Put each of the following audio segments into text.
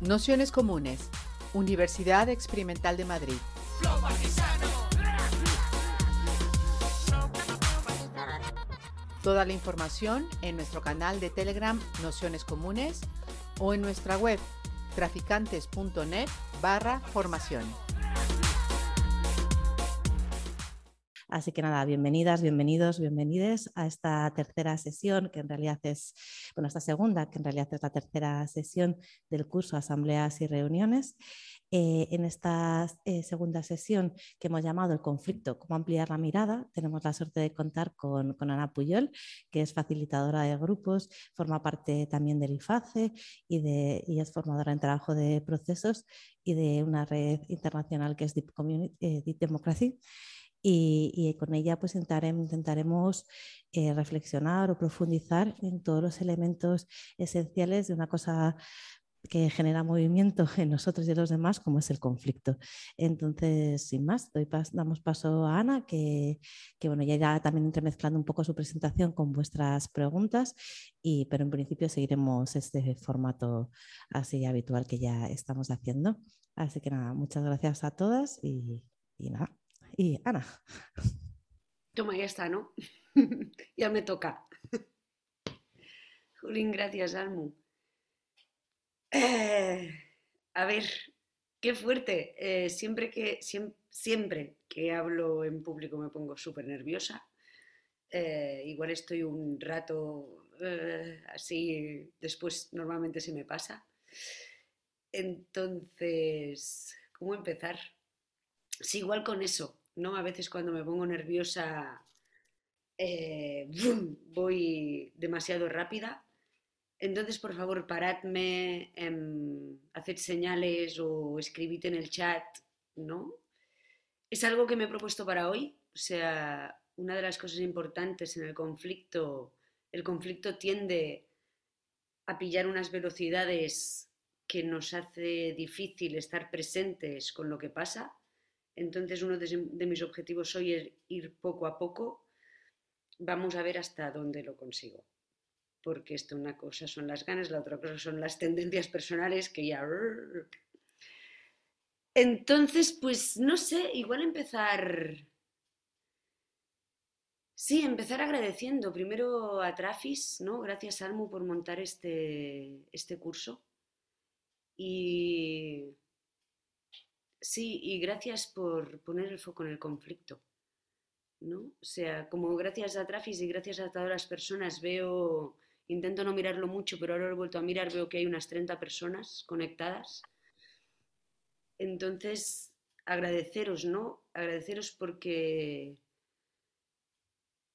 Nociones Comunes, Universidad Experimental de Madrid. Toda la información en nuestro canal de Telegram Nociones Comunes o en nuestra web traficantes.net barra formación. Así que nada, bienvenidas, bienvenidos, bienvenides a esta tercera sesión, que en realidad es, bueno, esta segunda, que en realidad es la tercera sesión del curso Asambleas y Reuniones. Eh, en esta eh, segunda sesión que hemos llamado el conflicto, cómo ampliar la mirada, tenemos la suerte de contar con, Ana Puyol, que es facilitadora de grupos, forma parte también del IFACE y, de, y es formadora en trabajo de procesos y de una red internacional que es Deep, Community, eh, Deep Democracy y, con ella pues intentaremos eh, reflexionar o profundizar en todos los elementos esenciales de una cosa que genera movimiento en nosotros y en los demás, como es el conflicto. Entonces, sin más, damos paso a Ana, que, bueno, ya también entremezclando un poco su presentación con vuestras preguntas, y, pero en principio seguiremos este formato así habitual que ya estamos haciendo. Así que nada, muchas gracias a todas y nada, y Ana. Toma, ya está, ¿no? ya me toca. Julín, gracias, Almu. Eh, a ver, qué fuerte. Eh, siempre, que, siempre, que hablo en público me pongo súper nerviosa. Eh, igual estoy un rato así, después normalmente se me pasa. Entonces, ¿cómo empezar? Sí, igual con eso. ¿No? A veces cuando me pongo nerviosa eh, voy demasiado rápida. Entonces, por favor, paradme, eh, haced señales o escribid en el chat, ¿no? Es algo que me he propuesto para hoy. O sea, una de las cosas importantes en el conflicto, el conflicto tiende a pillar unas velocidades que nos hace difícil estar presentes con lo que pasa entonces uno de, mis objetivos hoy es ir poco a poco. Vamos a ver hasta dónde lo consigo. Porque esto una cosa son las ganas, la otra cosa son las tendencias personales que ya... Entonces, pues no sé, igual empezar... Sí, empezar agradeciendo primero a Trafis, ¿no? Gracias Almu por montar este, este curso. Y Sí, y gracias por poner el foco en el conflicto. ¿no? O sea, como gracias a Trafis y gracias a todas las personas veo, intento no mirarlo mucho, pero ahora lo he vuelto a mirar, veo que hay unas 30 personas conectadas. Entonces, agradeceros, ¿no? Agradeceros porque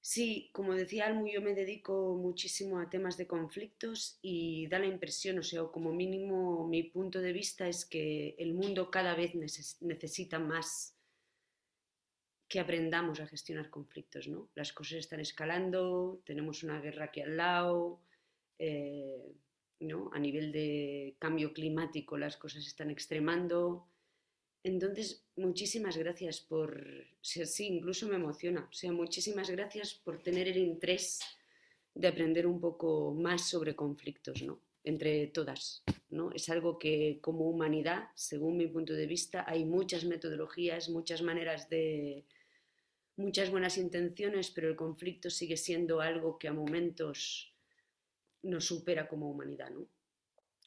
Sí, como decía Almu, yo me dedico muchísimo a temas de conflictos y da la impresión, o sea, como mínimo mi punto de vista es que el mundo cada vez necesita más que aprendamos a gestionar conflictos, ¿no? Las cosas están escalando, tenemos una guerra aquí al lado, eh, ¿no? A nivel de cambio climático las cosas están extremando, entonces, muchísimas gracias por, sí, incluso me emociona, o sea, muchísimas gracias por tener el interés de aprender un poco más sobre conflictos, ¿no? Entre todas, ¿no? Es algo que como humanidad, según mi punto de vista, hay muchas metodologías, muchas maneras de, muchas buenas intenciones, pero el conflicto sigue siendo algo que a momentos nos supera como humanidad, ¿no?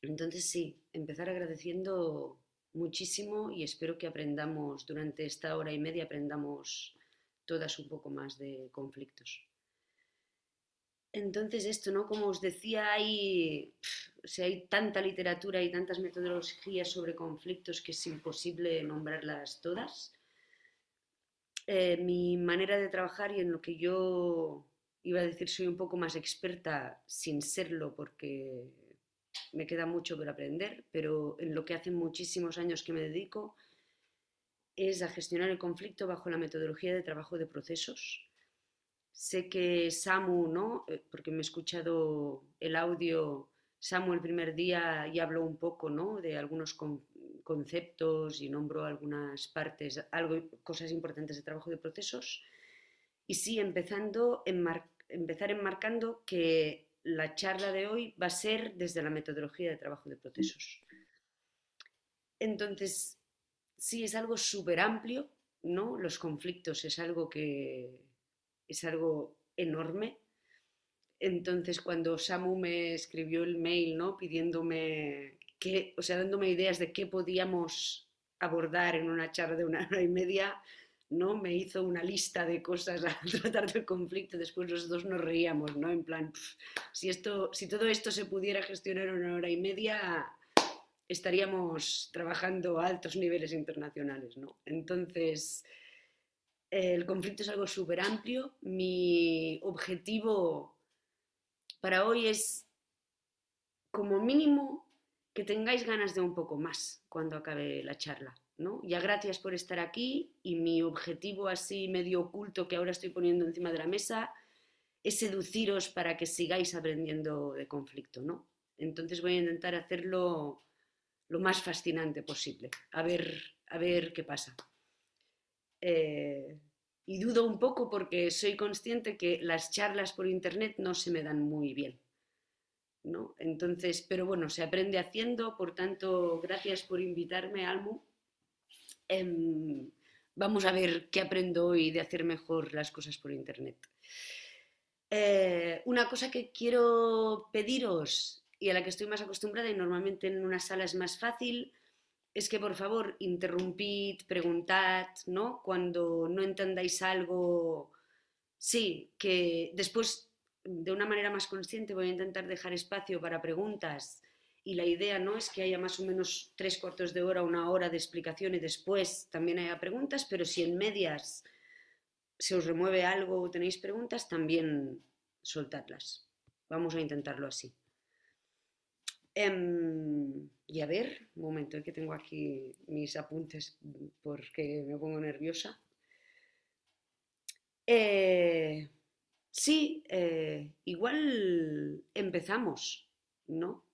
Entonces sí, empezar agradeciendo muchísimo y espero que aprendamos durante esta hora y media, aprendamos todas un poco más de conflictos. Entonces esto, ¿no? Como os decía, hay, hay tanta literatura y tantas metodologías sobre conflictos que es imposible nombrarlas todas. Eh, mi manera de trabajar y en lo que yo iba a decir soy un poco más experta sin serlo porque me queda mucho por aprender, pero en lo que hace muchísimos años que me dedico es a gestionar el conflicto bajo la metodología de trabajo de procesos. Sé que Samu, ¿no? Eh, porque me he escuchado el audio, Samu el primer día y habló un poco ¿no? de algunos conceptos y nombró algunas partes, algo, cosas importantes de trabajo de procesos. Y sí, empezando empezar enmarcando que la charla de hoy va a ser desde la metodología de trabajo de procesos. Entonces, sí, es algo súper amplio, ¿no? Los conflictos es algo que es algo enorme. Entonces, cuando Samu me escribió el mail, ¿no? Pidiéndome que, o sea, dándome ideas de qué podíamos abordar en una charla de una hora y media, ¿no? Me hizo una lista de cosas a tratar del conflicto, después los dos nos reíamos, ¿no? En plan, si, esto, si todo esto se pudiera gestionar en una hora y media, estaríamos trabajando a altos niveles internacionales, ¿no? Entonces, el conflicto es algo súper amplio. Mi objetivo para hoy es, como mínimo, que tengáis ganas de un poco más cuando acabe la charla. ¿No? Ya gracias por estar aquí y mi objetivo así medio oculto que ahora estoy poniendo encima de la mesa es seduciros para que sigáis aprendiendo de conflicto. ¿no? Entonces voy a intentar hacerlo lo más fascinante posible, a ver, a ver qué pasa. Eh, y dudo un poco porque soy consciente que las charlas por internet no se me dan muy bien. ¿no? Entonces, pero bueno, se aprende haciendo, por tanto, gracias por invitarme, Almu. Em, vamos a ver qué aprendo hoy de hacer mejor las cosas por internet. Eh, una cosa que quiero pediros y a la que estoy más acostumbrada y normalmente en una sala es más fácil, es que por favor interrumpid, preguntad, ¿no? Cuando no entendáis algo, sí, que después de una manera más consciente voy a intentar dejar espacio para preguntas y la idea no es que haya más o menos tres cuartos de hora, una hora de explicación y después también haya preguntas, pero si en medias se os remueve algo o tenéis preguntas, también soltadlas. Vamos a intentarlo así. Em, y a ver, un momento, que tengo aquí mis apuntes porque me pongo nerviosa. Eh, sí, eh, igual empezamos, ¿no?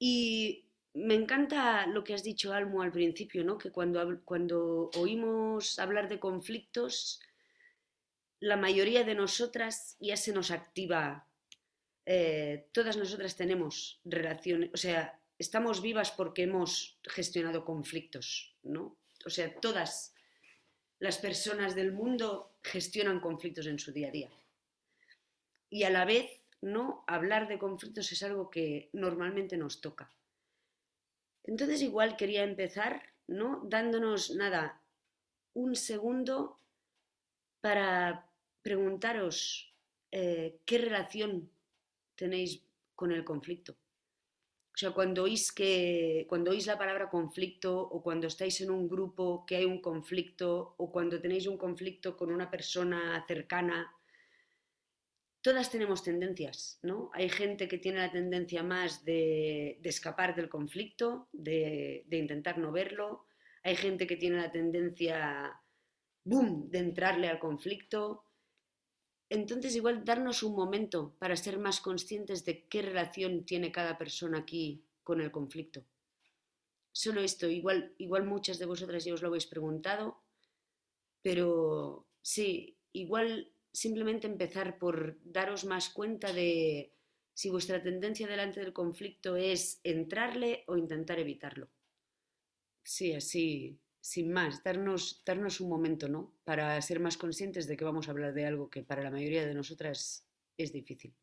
Y me encanta lo que has dicho, Almo, al principio, ¿no? Que cuando, cuando oímos hablar de conflictos, la mayoría de nosotras ya se nos activa eh, todas nosotras tenemos relaciones, o sea, estamos vivas porque hemos gestionado conflictos, ¿no? O sea, todas las personas del mundo gestionan conflictos en su día a día. Y a la vez, ¿no? Hablar de conflictos es algo que normalmente nos toca. Entonces, igual quería empezar, ¿no? Dándonos, nada, un segundo para preguntaros eh, qué relación tenéis con el conflicto. O sea, cuando oís, que, cuando oís la palabra conflicto o cuando estáis en un grupo que hay un conflicto o cuando tenéis un conflicto con una persona cercana, todas tenemos tendencias, ¿no? Hay gente que tiene la tendencia más de, escapar del conflicto, de, de, intentar no verlo. Hay gente que tiene la tendencia, boom, de entrarle al conflicto. Entonces, igual darnos un momento para ser más conscientes de qué relación tiene cada persona aquí con el conflicto. Solo esto, igual, igual muchas de vosotras ya os lo habéis preguntado, pero sí, igual simplemente empezar por daros más cuenta de si vuestra tendencia delante del conflicto es entrarle o intentar evitarlo. Sí, así, sin más, darnos, darnos un momento, ¿no? Para ser más conscientes de que vamos a hablar de algo que para la mayoría de nosotras es difícil.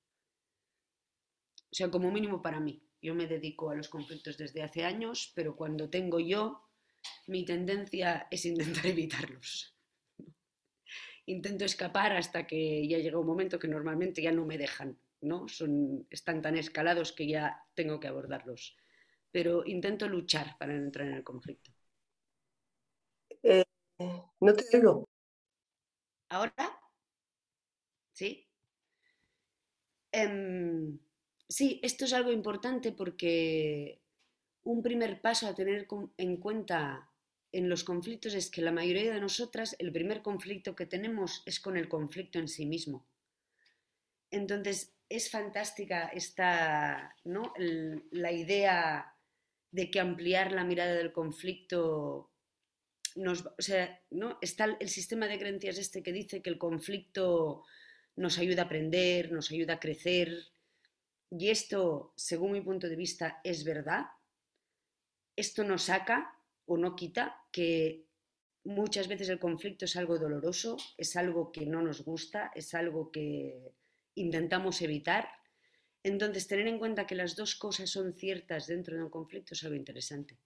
O sea, como mínimo para mí. Yo me dedico a los conflictos desde hace años, pero cuando tengo yo, mi tendencia es intentar evitarlos. Intento escapar hasta que ya llega un momento que normalmente ya no me dejan, ¿no? Son, están tan escalados que ya tengo que abordarlos. Pero intento luchar para no entrar en el conflicto. Eh, no te digo. ¿Ahora? ¿Sí? Em, sí, esto es algo importante porque un primer paso a tener en cuenta en los conflictos es que la mayoría de nosotras el primer conflicto que tenemos es con el conflicto en sí mismo. Entonces es fantástica esta, ¿no? la idea de que ampliar la mirada del conflicto o sea, ¿no? Está el sistema de creencias este que dice que el conflicto nos ayuda a aprender, nos ayuda a crecer. Y esto, según mi punto de vista, es verdad. esto no saca o no quita que muchas veces el conflicto es algo doloroso, es algo que no nos gusta, es algo que intentamos evitar. Entonces, tener en cuenta que las dos cosas son ciertas dentro de un conflicto es algo interesante.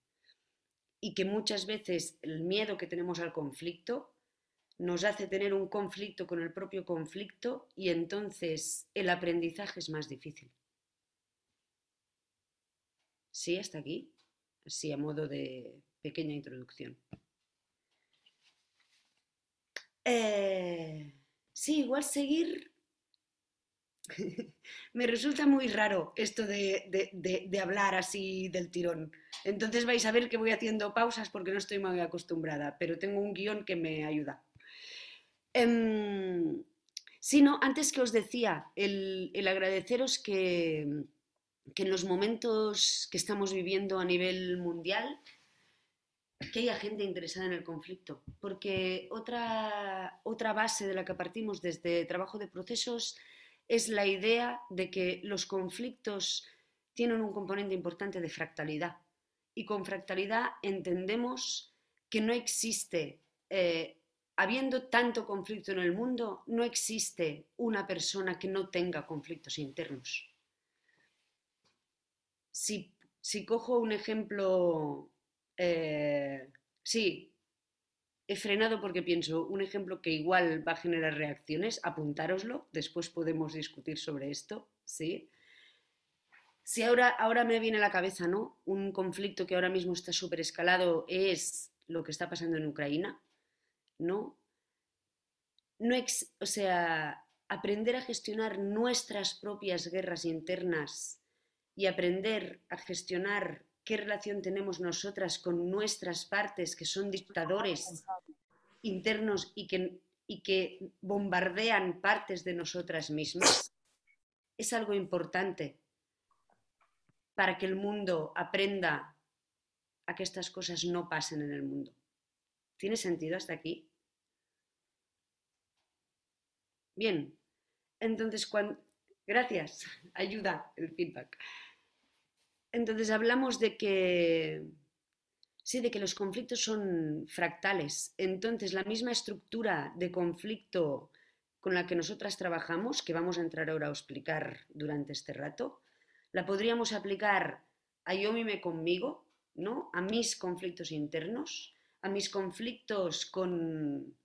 Y que muchas veces el miedo que tenemos al conflicto nos hace tener un conflicto con el propio conflicto y entonces el aprendizaje es más difícil. ¿Sí? ¿Hasta aquí? Así a modo de pequeña introducción. Eh, sí, igual seguir. Me resulta muy raro esto de, hablar así del tirón. Entonces vais a ver que voy haciendo pausas porque no estoy muy acostumbrada, pero tengo un guion que me ayuda. Eh, sí, no, antes que os decía, el, agradeceros que, que en los momentos que estamos viviendo a nivel mundial, que haya gente interesada en el conflicto, porque otra, otra base de la que partimos desde trabajo de procesos es la idea de que los conflictos tienen un componente importante de fractalidad. Y con fractalidad entendemos que no existe, eh, habiendo tanto conflicto en el mundo, no existe una persona que no tenga conflictos internos. Si, si cojo un ejemplo eh, sí, he frenado porque pienso, un ejemplo que igual va a generar reacciones, apuntároslo, después podemos discutir sobre esto, ¿sí? Si ahora, ahora me viene a la cabeza, ¿no? Un conflicto que ahora mismo está súper escalado es lo que está pasando en Ucrania, ¿no? no o sea, aprender a gestionar nuestras propias guerras internas y aprender a gestionar qué relación tenemos nosotras con nuestras partes que son dictadores internos y que, y que bombardean partes de nosotras mismas, es algo importante para que el mundo aprenda a que estas cosas no pasen en el mundo. ¿Tiene sentido hasta aquí? Bien, entonces, cuando... gracias, ayuda el feedback. Entonces hablamos de que, sí, de que los conflictos son fractales. Entonces la misma estructura de conflicto con la que nosotras trabajamos, que vamos a entrar ahora a explicar durante este rato, la podríamos aplicar a yo mime conmigo, ¿no? A mis conflictos internos, a mis conflictos con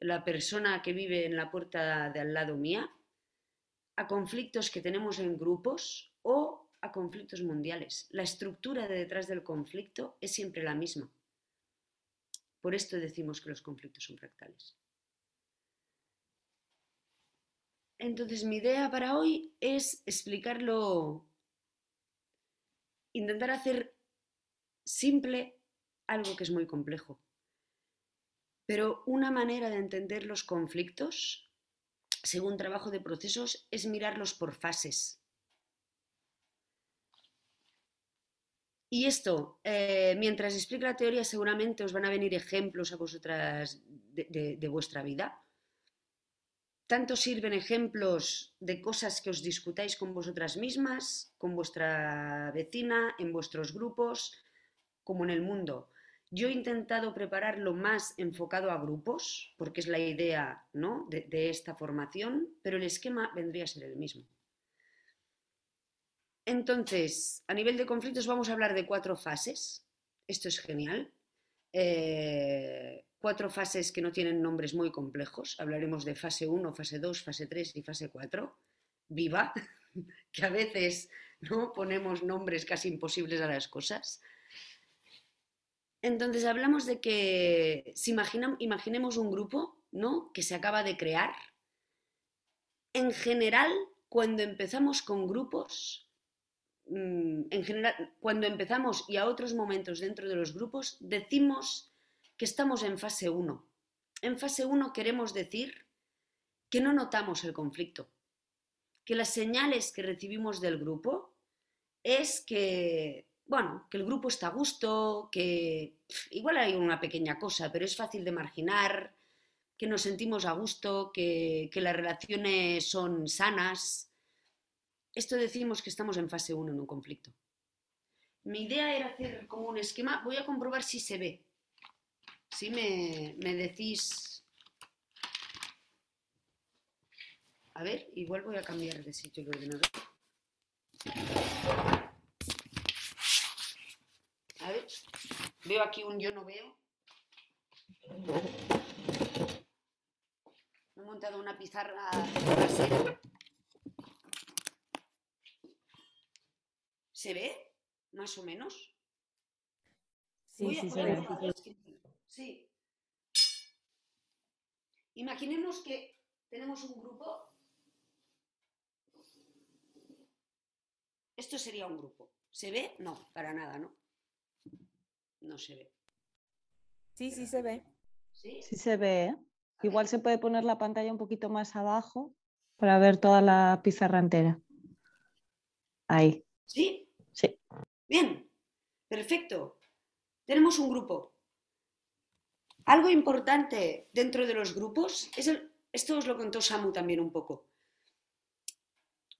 la persona que vive en la puerta de al lado mía, a conflictos que tenemos en grupos o a conflictos mundiales. La estructura de detrás del conflicto es siempre la misma. Por esto decimos que los conflictos son fractales. Entonces mi idea para hoy es explicarlo, intentar hacer simple algo que es muy complejo. Pero una manera de entender los conflictos, según trabajo de procesos, es mirarlos por fases. Y esto, eh, mientras explico la teoría, seguramente os van a venir ejemplos a vosotras de, vuestra vida. Tanto sirven ejemplos de cosas que os discutáis con vosotras mismas, con vuestra vecina, en vuestros grupos, como en el mundo. Yo he intentado prepararlo más enfocado a grupos, porque es la idea ¿no? de esta formación, pero el esquema vendría a ser el mismo. Entonces, a nivel de conflictos vamos a hablar de cuatro fases. Esto es genial. Eh, cuatro fases que no tienen nombres muy complejos. Hablaremos de fase 1, fase 2, fase 3 y fase 4. Viva, que a veces ¿no? ponemos nombres casi imposibles a las cosas. Entonces hablamos de que si imaginemos un grupo ¿no? que se acaba de crear. En general, cuando empezamos con grupos, en general, cuando empezamos y a otros momentos dentro de los grupos, decimos que estamos en fase 1. En fase 1 queremos decir que no notamos el conflicto, que las señales que recibimos del grupo es que, bueno, que el grupo está a gusto, que igual hay una pequeña cosa, pero es fácil de marginar, que nos sentimos a gusto, que las relaciones son sanas, esto decimos que estamos en fase 1 en un conflicto. mi idea era hacer como un esquema. Voy a comprobar si se ve. Si me, me decís... A ver, igual voy a cambiar de sitio el ordenador. A ver, veo aquí un yo no veo. Me he montado una pizarra trasera. ¿Se ve? Más o menos. Sí, Voy a sí, se ve. Sí. Imaginemos que tenemos un grupo. Esto sería un grupo. ¿Se ve? No, para nada, ¿no? No se ve. Sí, sí se ve. ¿Sí? Sí se ve. ¿eh? Igual se puede poner la pantalla un poquito más abajo para ver toda la pizarra entera. Ahí. ¿Sí? Bien, perfecto. Tenemos un grupo. Algo importante dentro de los grupos es el, esto os lo contó Samu también un poco.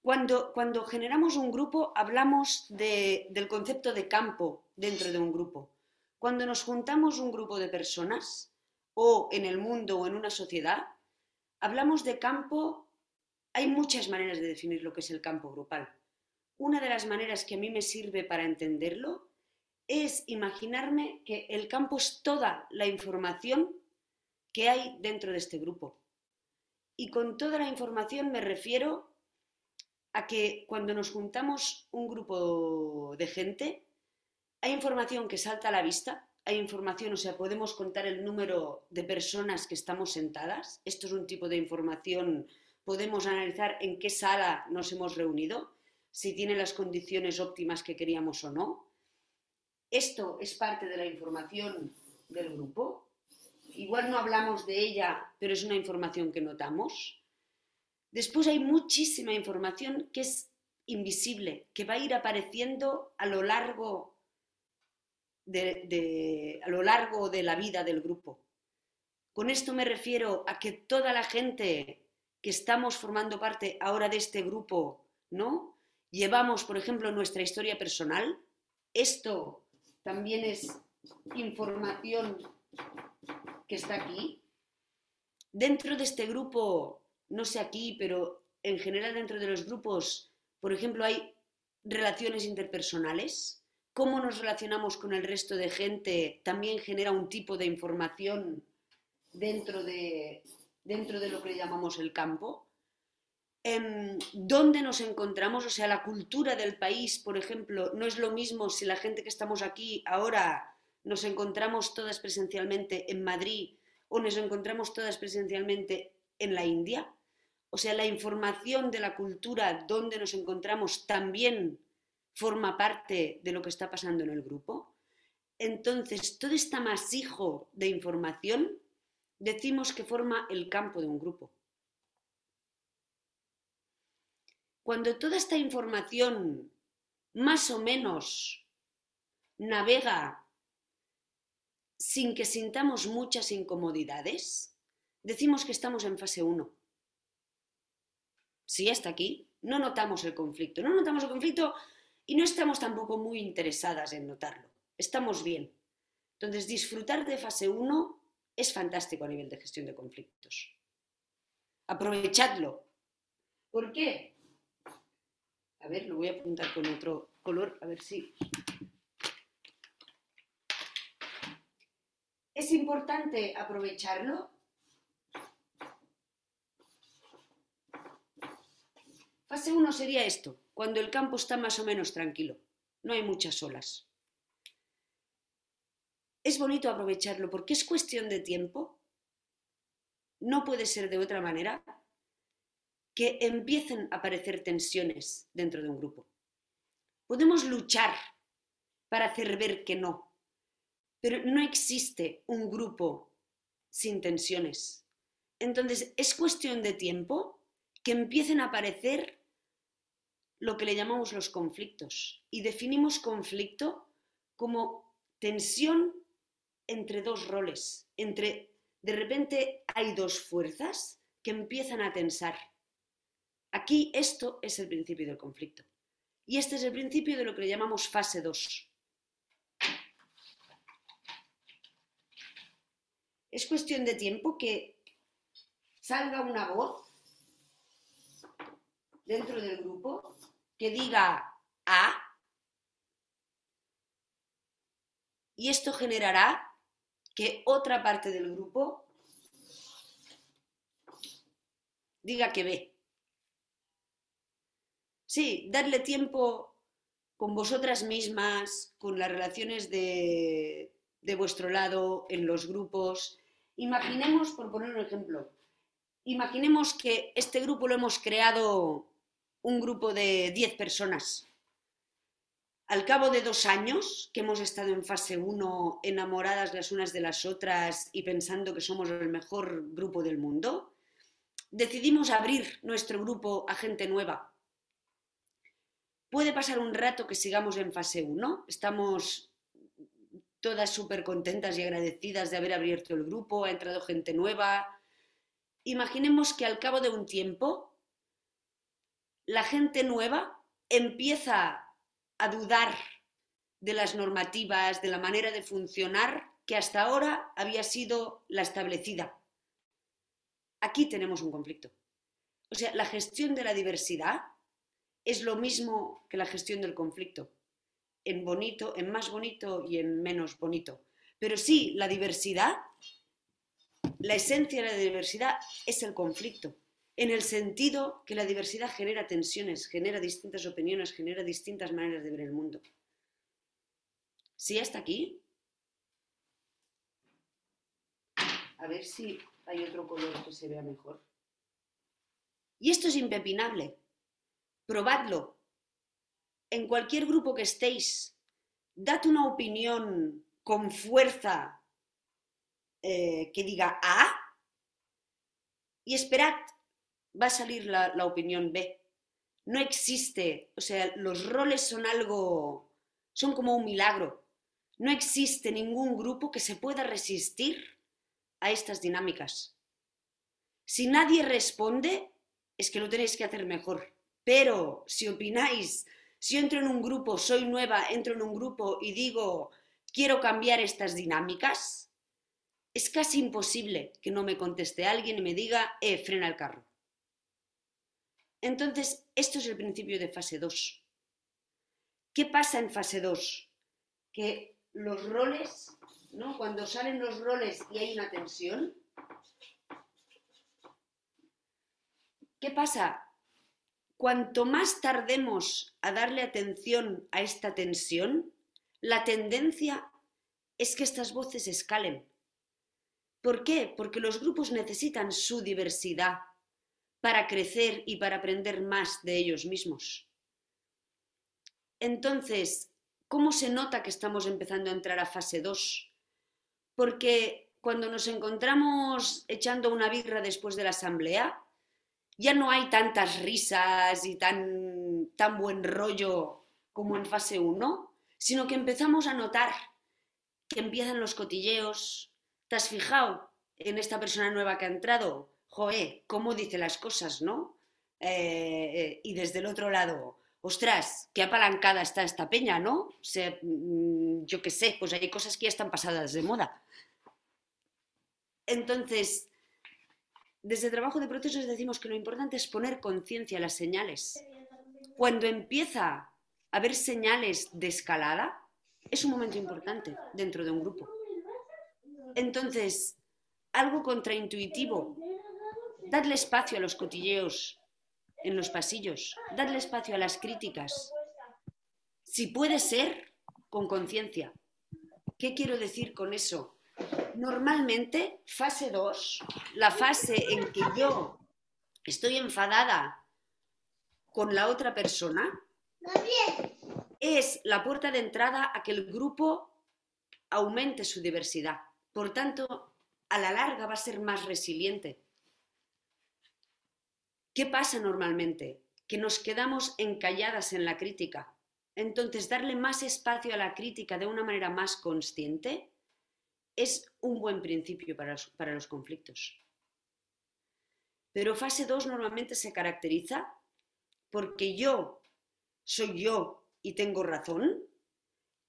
Cuando, cuando generamos un grupo hablamos de- del concepto de campo dentro de un grupo. Cuando nos juntamos un grupo de personas o en el mundo o en una sociedad, hablamos de campo. Hay muchas maneras de definir lo que es el campo grupal. Una de las maneras que a mí me sirve para entenderlo es imaginarme que el campo es toda la información que hay dentro de este grupo. Y con toda la información me refiero a que cuando nos juntamos un grupo de gente, hay información que salta a la vista, hay información, o sea, podemos contar el número de personas que estamos sentadas. Esto es un tipo de información, podemos analizar en qué sala nos hemos reunido, si tiene las condiciones óptimas que queríamos o no. Esto es parte de la información del grupo. Igual no hablamos de ella, pero es una información que notamos. Después hay muchísima información que es invisible, que va a ir apareciendo a lo largo de, a lo largo de la vida del grupo. Con esto me refiero a que toda la gente que estamos formando parte ahora de este grupo, ¿no? Llevamos, por ejemplo, nuestra historia personal. Esto también es información que está aquí. Dentro de este grupo, no sé aquí, pero en general dentro de los grupos, por ejemplo, hay relaciones interpersonales. Cómo nos relacionamos con el resto de gente también genera un tipo de información dentro de, dentro de lo que llamamos el campo. Em, ¿Dónde nos encontramos? O sea, la cultura del país, por ejemplo, no es lo mismo si la gente que estamos aquí ahora nos encontramos todas presencialmente en Madrid o nos encontramos todas presencialmente en la India. O sea, la información de la cultura donde nos encontramos también forma parte de lo que está pasando en el grupo. Entonces, todo este amasijo de información decimos que forma el campo de un grupo. Cuando toda esta información más o menos navega sin que sintamos muchas incomodidades, decimos que estamos en fase 1. Si hasta aquí no notamos el conflicto, no notamos el conflicto y no estamos tampoco muy interesadas en notarlo. Estamos bien. Entonces, disfrutar de fase 1 es fantástico a nivel de gestión de conflictos. Aprovechadlo. ¿Por qué? A ver, lo voy a apuntar con otro color, a ver si. Es importante aprovecharlo. Fase 1 sería esto, cuando el campo está más o menos tranquilo, no hay muchas olas. Es bonito aprovecharlo porque es cuestión de tiempo. No puede ser de otra manera que empiecen a aparecer tensiones dentro de un grupo. Podemos luchar para hacer ver que no, pero no existe un grupo sin tensiones. Entonces, es cuestión de tiempo que empiecen a aparecer lo que le llamamos los conflictos. Y definimos conflicto como tensión entre dos roles, entre, de repente hay dos fuerzas que empiezan a tensar. Aquí esto es el principio del conflicto. Y este es el principio de lo que le llamamos fase 2. Es cuestión de tiempo que salga una voz dentro del grupo que diga A y esto generará que otra parte del grupo diga que B. Sí, darle tiempo con vosotras mismas, con las relaciones de, vuestro lado, en los grupos. Imaginemos, por poner un ejemplo, imaginemos que este grupo lo hemos creado un grupo de 10 personas. Al cabo de dos años que hemos estado en fase 1, enamoradas las unas de las otras y pensando que somos el mejor grupo del mundo, decidimos abrir nuestro grupo a gente nueva. Puede pasar un rato que sigamos en fase 1, estamos todas súper contentas y agradecidas de haber abierto el grupo, ha entrado gente nueva. Imaginemos que al cabo de un tiempo, la gente nueva empieza a dudar de las normativas, de la manera de funcionar que hasta ahora había sido la establecida. Aquí tenemos un conflicto. O sea, la gestión de la diversidad es lo mismo que la gestión del conflicto, en bonito, en más bonito y en menos bonito. Pero sí, la diversidad, la esencia de la diversidad es el conflicto, en el sentido que la diversidad genera tensiones, genera distintas opiniones, genera distintas maneras de ver el mundo. ¿Sí hasta aquí? A ver si hay otro color que se vea mejor. Y esto es impepinable. Probadlo. En cualquier grupo que estéis, dad una opinión con fuerza eh, que diga A y esperad, va a salir la, la opinión B. No existe, o sea, los roles son algo, son como un milagro. No existe ningún grupo que se pueda resistir a estas dinámicas. Si nadie responde, es que lo tenéis que hacer mejor. Pero si opináis, si entro en un grupo, soy nueva, entro en un grupo y digo, quiero cambiar estas dinámicas, es casi imposible que no me conteste alguien y me diga, eh, frena el carro. Entonces, esto es el principio de fase 2. ¿Qué pasa en fase 2? Que los roles ¿no? Cuando salen los roles y hay una tensión. ¿Qué pasa? Cuanto más tardemos a darle atención a esta tensión, la tendencia es que estas voces escalen. ¿Por qué? Porque los grupos necesitan su diversidad para crecer y para aprender más de ellos mismos. Entonces, ¿cómo se nota que estamos empezando a entrar a fase 2? porque cuando nos encontramos echando una birra después de la asamblea, ya no hay tantas risas y tan, tan buen rollo como en fase 1, sino que empezamos a notar que empiezan los cotilleos. ¿Te has fijado en esta persona nueva que ha entrado? Joé, cómo dice las cosas, ¿no? Eh, y desde el otro lado, ostras, qué apalancada está esta peña, ¿no? Mm, yo qué sé, pues hay cosas que ya están pasadas de moda. Entonces, desde el trabajo de procesos decimos que lo importante es poner conciencia a las señales. Cuando empieza a haber señales de escalada, es un momento importante dentro de un grupo. Entonces, algo contraintuitivo, dadle espacio a los cotilleos en los pasillos, dadle espacio a las críticas. Si puede ser, con conciencia. ¿Qué quiero decir con eso? Normalmente, fase 2, la fase en que yo estoy enfadada con la otra persona, es la puerta de entrada a que el grupo aumente su diversidad. Por tanto, a la larga va a ser más resiliente. ¿Qué pasa normalmente? Que nos quedamos encalladas en la crítica. Entonces, darle más espacio a la crítica de una manera más consciente es un buen principio para los, conflictos. Pero fase 2 normalmente se caracteriza porque yo soy yo y tengo razón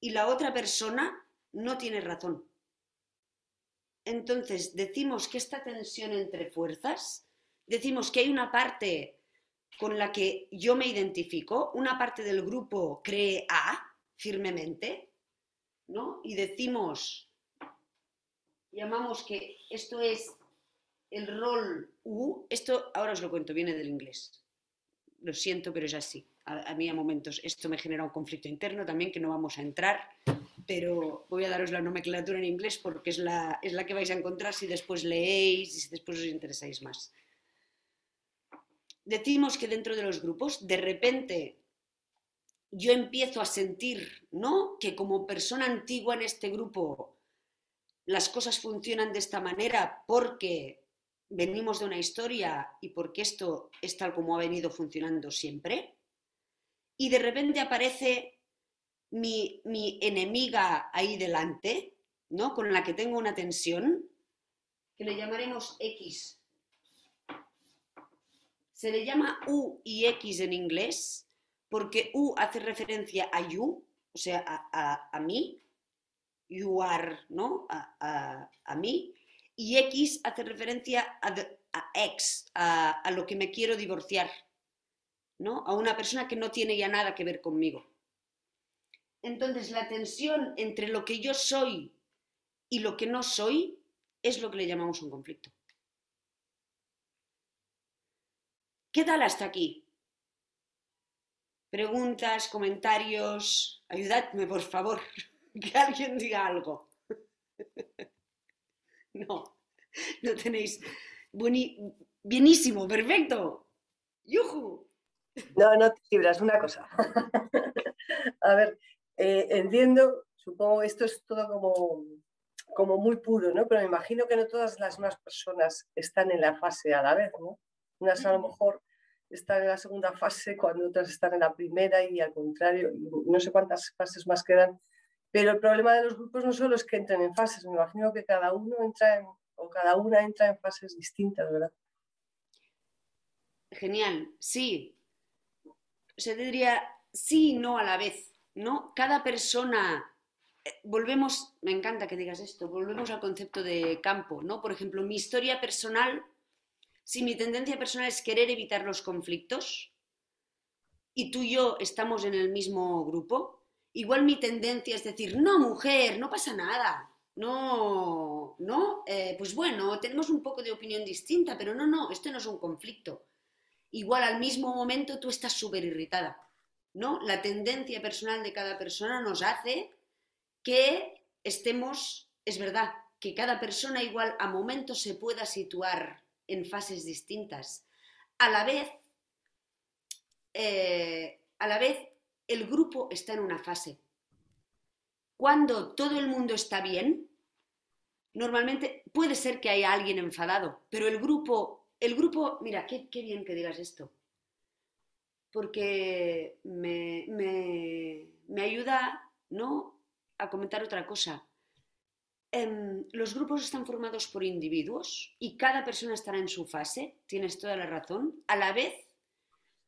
y la otra persona no tiene razón. Entonces, decimos que esta tensión entre fuerzas, decimos que hay una parte con la que yo me identifico, una parte del grupo cree A firmemente, ¿no? Y decimos, llamamos que esto es el rol U, esto ahora os lo cuento, viene del inglés. Lo siento, pero es así. A, mí a momentos esto me genera un conflicto interno también que no vamos a entrar, pero voy a daros la nomenclatura en inglés porque es la, es la que vais a encontrar si después leéis y si después os interesáis más. Decimos que dentro de los grupos, de repente yo empiezo a sentir, ¿no? Que como persona antigua en este grupo las cosas funcionan de esta manera porque venimos de una historia y porque esto es tal como ha venido funcionando siempre. Y de repente aparece mi, mi enemiga ahí delante, ¿no? Con la que tengo una tensión, que le llamaremos X. Se le llama U y X en inglés porque U hace referencia a you, o sea, a, mí, you are, ¿no? A, a mí, y X hace referencia a, ex, a, lo que me quiero divorciar, ¿no? A una persona que no tiene ya nada que ver conmigo. Entonces, la tensión entre lo que yo soy y lo que no soy es lo que le llamamos un conflicto. ¿Qué tal hasta aquí? Preguntas, comentarios, ayudadme por favor, que alguien diga algo. No, no tenéis. bienísimo, perfecto. ¡Yuju! No, no te libras, una cosa. A ver, eh, entiendo, supongo, esto es todo como, como muy puro, ¿no? Pero me imagino que no todas las más personas están en la fase a la vez, ¿no? Unas a lo mejor están en la segunda fase cuando otras están en la primera y al contrario, no sé cuántas fases más quedan pero el problema de los grupos no solo es que entren en fases, me imagino que cada uno entra en, o cada una entra en fases distintas, ¿verdad? Genial, sí. Se diría sí y no a la vez, ¿no? Cada persona, eh, volvemos, me encanta que digas esto, volvemos al concepto de campo, ¿no? Por ejemplo, mi historia personal, si mi tendencia personal es querer evitar los conflictos y tú y yo estamos en el mismo grupo, igual mi tendencia es decir, no, mujer, no pasa nada, no, no, eh, pues bueno, tenemos un poco de opinión distinta, pero no, no, esto no es un conflicto. Igual al mismo momento tú estás súper irritada, ¿no? La tendencia personal de cada persona nos hace que estemos, es verdad, que cada persona igual a momentos se pueda situar en fases distintas. A la vez, eh, a la vez el grupo está en una fase. Cuando todo el mundo está bien, normalmente puede ser que haya alguien enfadado, pero el grupo, el grupo, mira, qué, bien que digas esto, porque me, me, ayuda ¿no? a comentar otra cosa. Em, los grupos están formados por individuos y cada persona estará en su fase, tienes toda la razón. A la vez,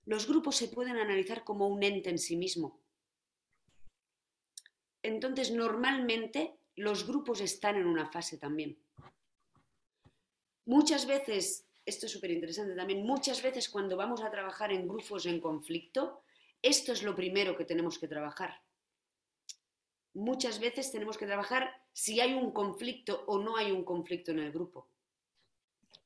los grupos se pueden analizar como un ente en sí mismo. Entonces, normalmente los grupos están en una fase también. Muchas veces, esto es súper interesante también, muchas veces cuando vamos a trabajar en grupos en conflicto, esto es lo primero que tenemos que trabajar. Muchas veces tenemos que trabajar si hay un conflicto o no hay un conflicto en el grupo.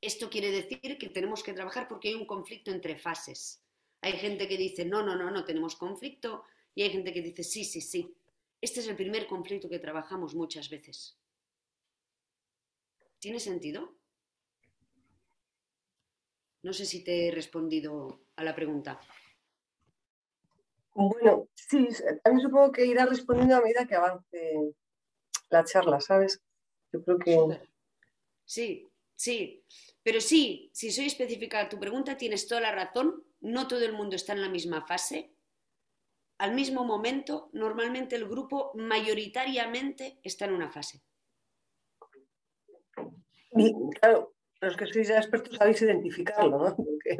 Esto quiere decir que tenemos que trabajar porque hay un conflicto entre fases. Hay gente que dice, no, no, no, no tenemos conflicto, y hay gente que dice, sí, sí, sí. Este es el primer conflicto que trabajamos muchas veces. ¿Tiene sentido? No sé si te he respondido a la pregunta. Bueno, sí, también supongo que irá respondiendo a medida que avance la charla, ¿sabes? Yo creo que... Sí, sí, pero sí, si soy específica a tu pregunta, tienes toda la razón no todo el mundo está en la misma fase, al mismo momento, normalmente el grupo mayoritariamente está en una fase. Y, claro, los que sois expertos sabéis identificarlo, ¿no? Porque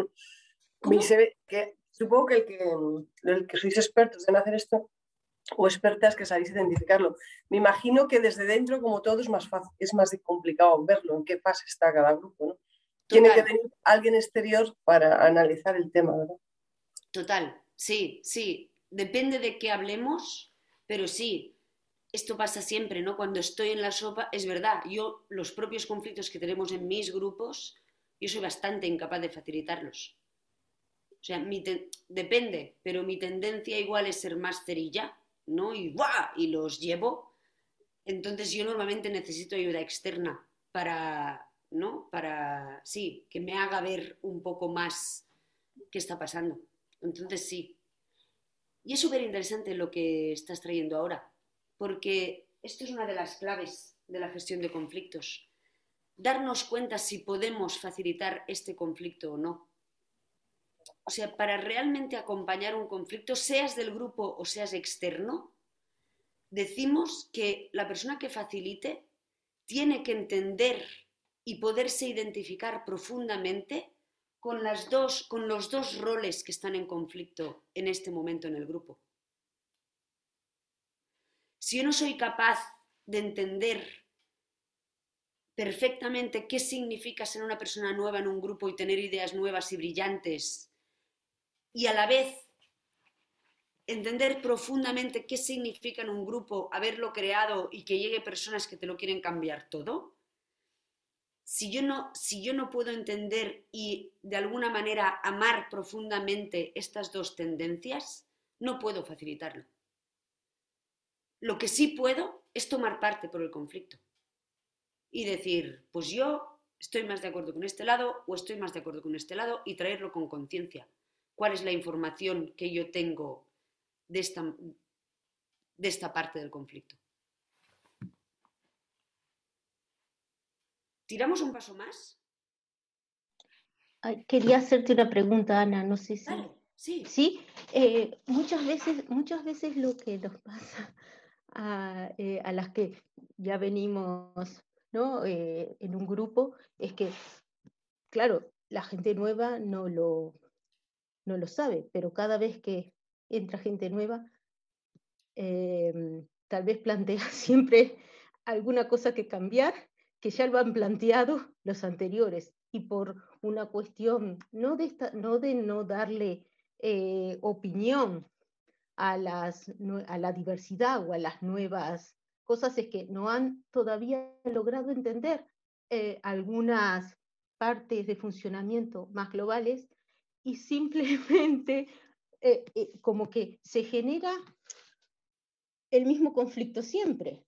que, supongo que el, que el que sois expertos en hacer esto o expertas que sabéis identificarlo. Me imagino que desde dentro, como todo, es más fácil, es más complicado verlo, en qué fase está cada grupo. ¿no? Tiene que venir alguien exterior para analizar el tema, ¿verdad? Total, sí, sí. Depende de qué hablemos, pero sí, esto pasa siempre, ¿no? Cuando estoy en la sopa, es verdad, yo los propios conflictos que tenemos en mis grupos, yo soy bastante incapaz de facilitarlos. O sea, depende, pero mi tendencia igual es ser más cerilla, ¿no? Y ¡buah! Y los llevo. Entonces yo normalmente necesito ayuda externa para, ¿no? Para, sí, que me haga ver un poco más qué está pasando. Entonces sí. Y es súper interesante lo que estás trayendo ahora, porque esto es una de las claves de la gestión de conflictos. Darnos cuenta si podemos facilitar este conflicto o no. O sea, para realmente acompañar un conflicto, seas del grupo o seas externo, decimos que la persona que facilite tiene que entender y poderse identificar profundamente con, los dos roles que están en conflicto en este momento en el grupo. Si yo no soy capaz de entender perfectamente qué significa ser una persona nueva en un grupo y tener ideas nuevas y brillantes, y a la vez entender profundamente qué significa en un grupo haberlo creado y que llegue personas que te lo quieren cambiar todo, si yo no, si yo no puedo entender y de alguna manera amar profundamente estas dos tendencias, no puedo facilitarlo. Lo que sí puedo es tomar parte por el conflicto y decir, pues yo estoy más de acuerdo con este lado o estoy más de acuerdo con este lado y traerlo con conciencia. ¿Cuál es la información que yo tengo de esta, de esta parte del conflicto? ¿Tiramos un paso más? quería hacerte una pregunta, Ana, no sé si... sí. Sí, eh, muchas, veces, muchas veces lo que nos pasa eh, a, las que ya venimos ¿no? Eh, en un grupo es que, claro, la gente nueva no lo, no lo sabe, pero cada vez que entra gente nueva, em, tal vez plantea siempre alguna cosa que cambiar, que ya lo han planteado los anteriores, y por una cuestión no de, no, darle eh, opinión a, la diversidad o a las nuevas cosas es que no han todavía logrado entender eh, algunas partes de funcionamiento más globales y simplemente eh, como que se genera el mismo conflicto siempre,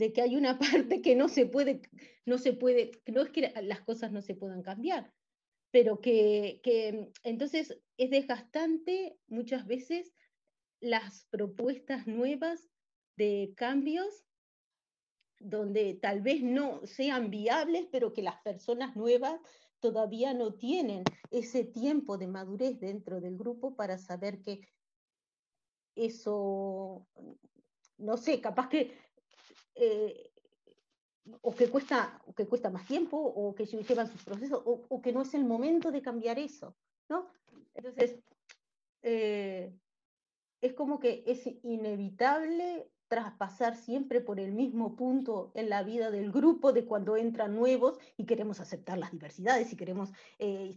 de que hay una parte que no se puede, no se puede, no es que las cosas no se puedan cambiar, pero que, que entonces es desgastante muchas veces las propuestas nuevas de cambios donde tal vez no sean viables, pero que las personas nuevas todavía no tienen ese tiempo de madurez dentro del grupo para saber que eso, no sé, capaz que, eh, o que cuesta, o que cuesta más tiempo, o que llevan sus procesos, o, que no es el momento de cambiar eso, ¿no? Entonces, eh, es como que es inevitable traspasar siempre por el mismo punto en la vida del grupo de cuando entran nuevos y queremos aceptar las diversidades y queremos... Eh,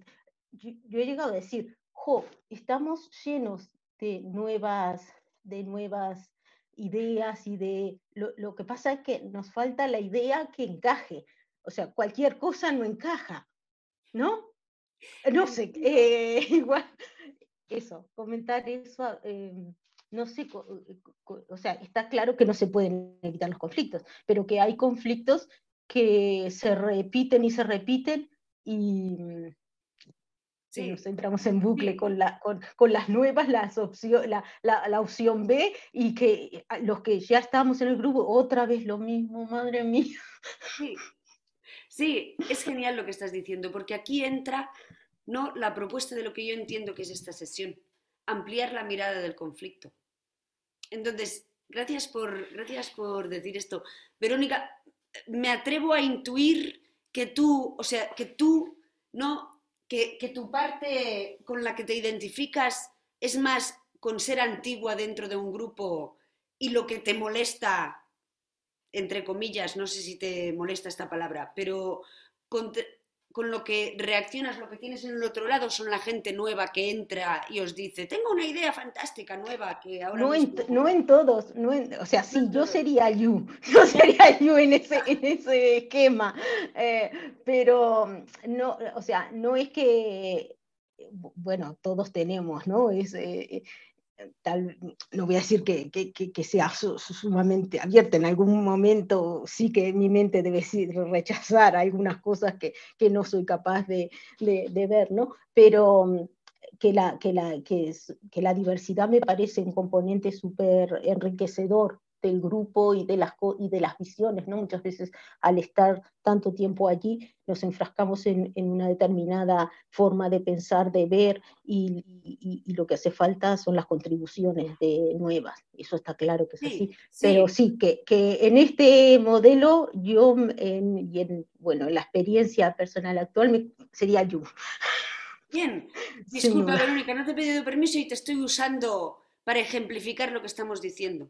yo, he llegado a decir, jo, estamos llenos de nuevas, de nuevas ideas y de... Lo, lo que pasa es que nos falta la idea que encaje. O sea, cualquier cosa no encaja, ¿no? No sé, eh, igual, eso, comentar eso. Em, no sé, o sea, está claro que no se pueden evitar los conflictos, pero que hay conflictos que se repiten y se repiten y, nos entramos en bucle con, la, con, las nuevas, las opción, la, la, opción B y que los que ya estamos en el grupo, otra vez lo mismo, madre mía. Sí. sí, es genial lo que estás diciendo, porque aquí entra ¿no? la propuesta de lo que yo entiendo que es esta sesión, ampliar la mirada del conflicto. Entonces, gracias por, gracias por decir esto. Verónica, me atrevo a intuir que tú, o sea, que tú, ¿no? Que, tu parte con la que te identificas es más con ser antigua dentro de un grupo y lo que te molesta, entre comillas, no sé si te molesta esta palabra, pero con, con lo que reaccionas, lo que tienes en el otro lado, son la gente nueva que entra y os dice, tengo una idea fantástica nueva que ahora... No, mismo... en, no en todos, no en, o sea, sí, yo sería you, yo sería you en ese, en ese esquema, eh, pero no, o sea, no es que, bueno, todos tenemos, ¿no? Es, eh, no voy a decir que, que, que sea su, sumamente abierta, en algún momento sí que mi mente debe rechazar algunas cosas que, no soy capaz de, de, ver, ¿no? Pero mm, que la, que, la, que, que la diversidad me parece un componente súper enriquecedor del grupo y de las, y de las visiones, ¿no? Muchas veces al estar tanto tiempo allí nos enfrascamos en, en una determinada forma de pensar, de ver y, y, y, lo que hace falta son las contribuciones de nuevas. Eso está claro que es Sí, así. sí. Pero sí, que, que en este modelo yo, en, y en, bueno, en la experiencia personal actual, me, sería yo. Bien, disculpa. Verónica, no te he pedido permiso y te estoy usando para ejemplificar lo que estamos diciendo.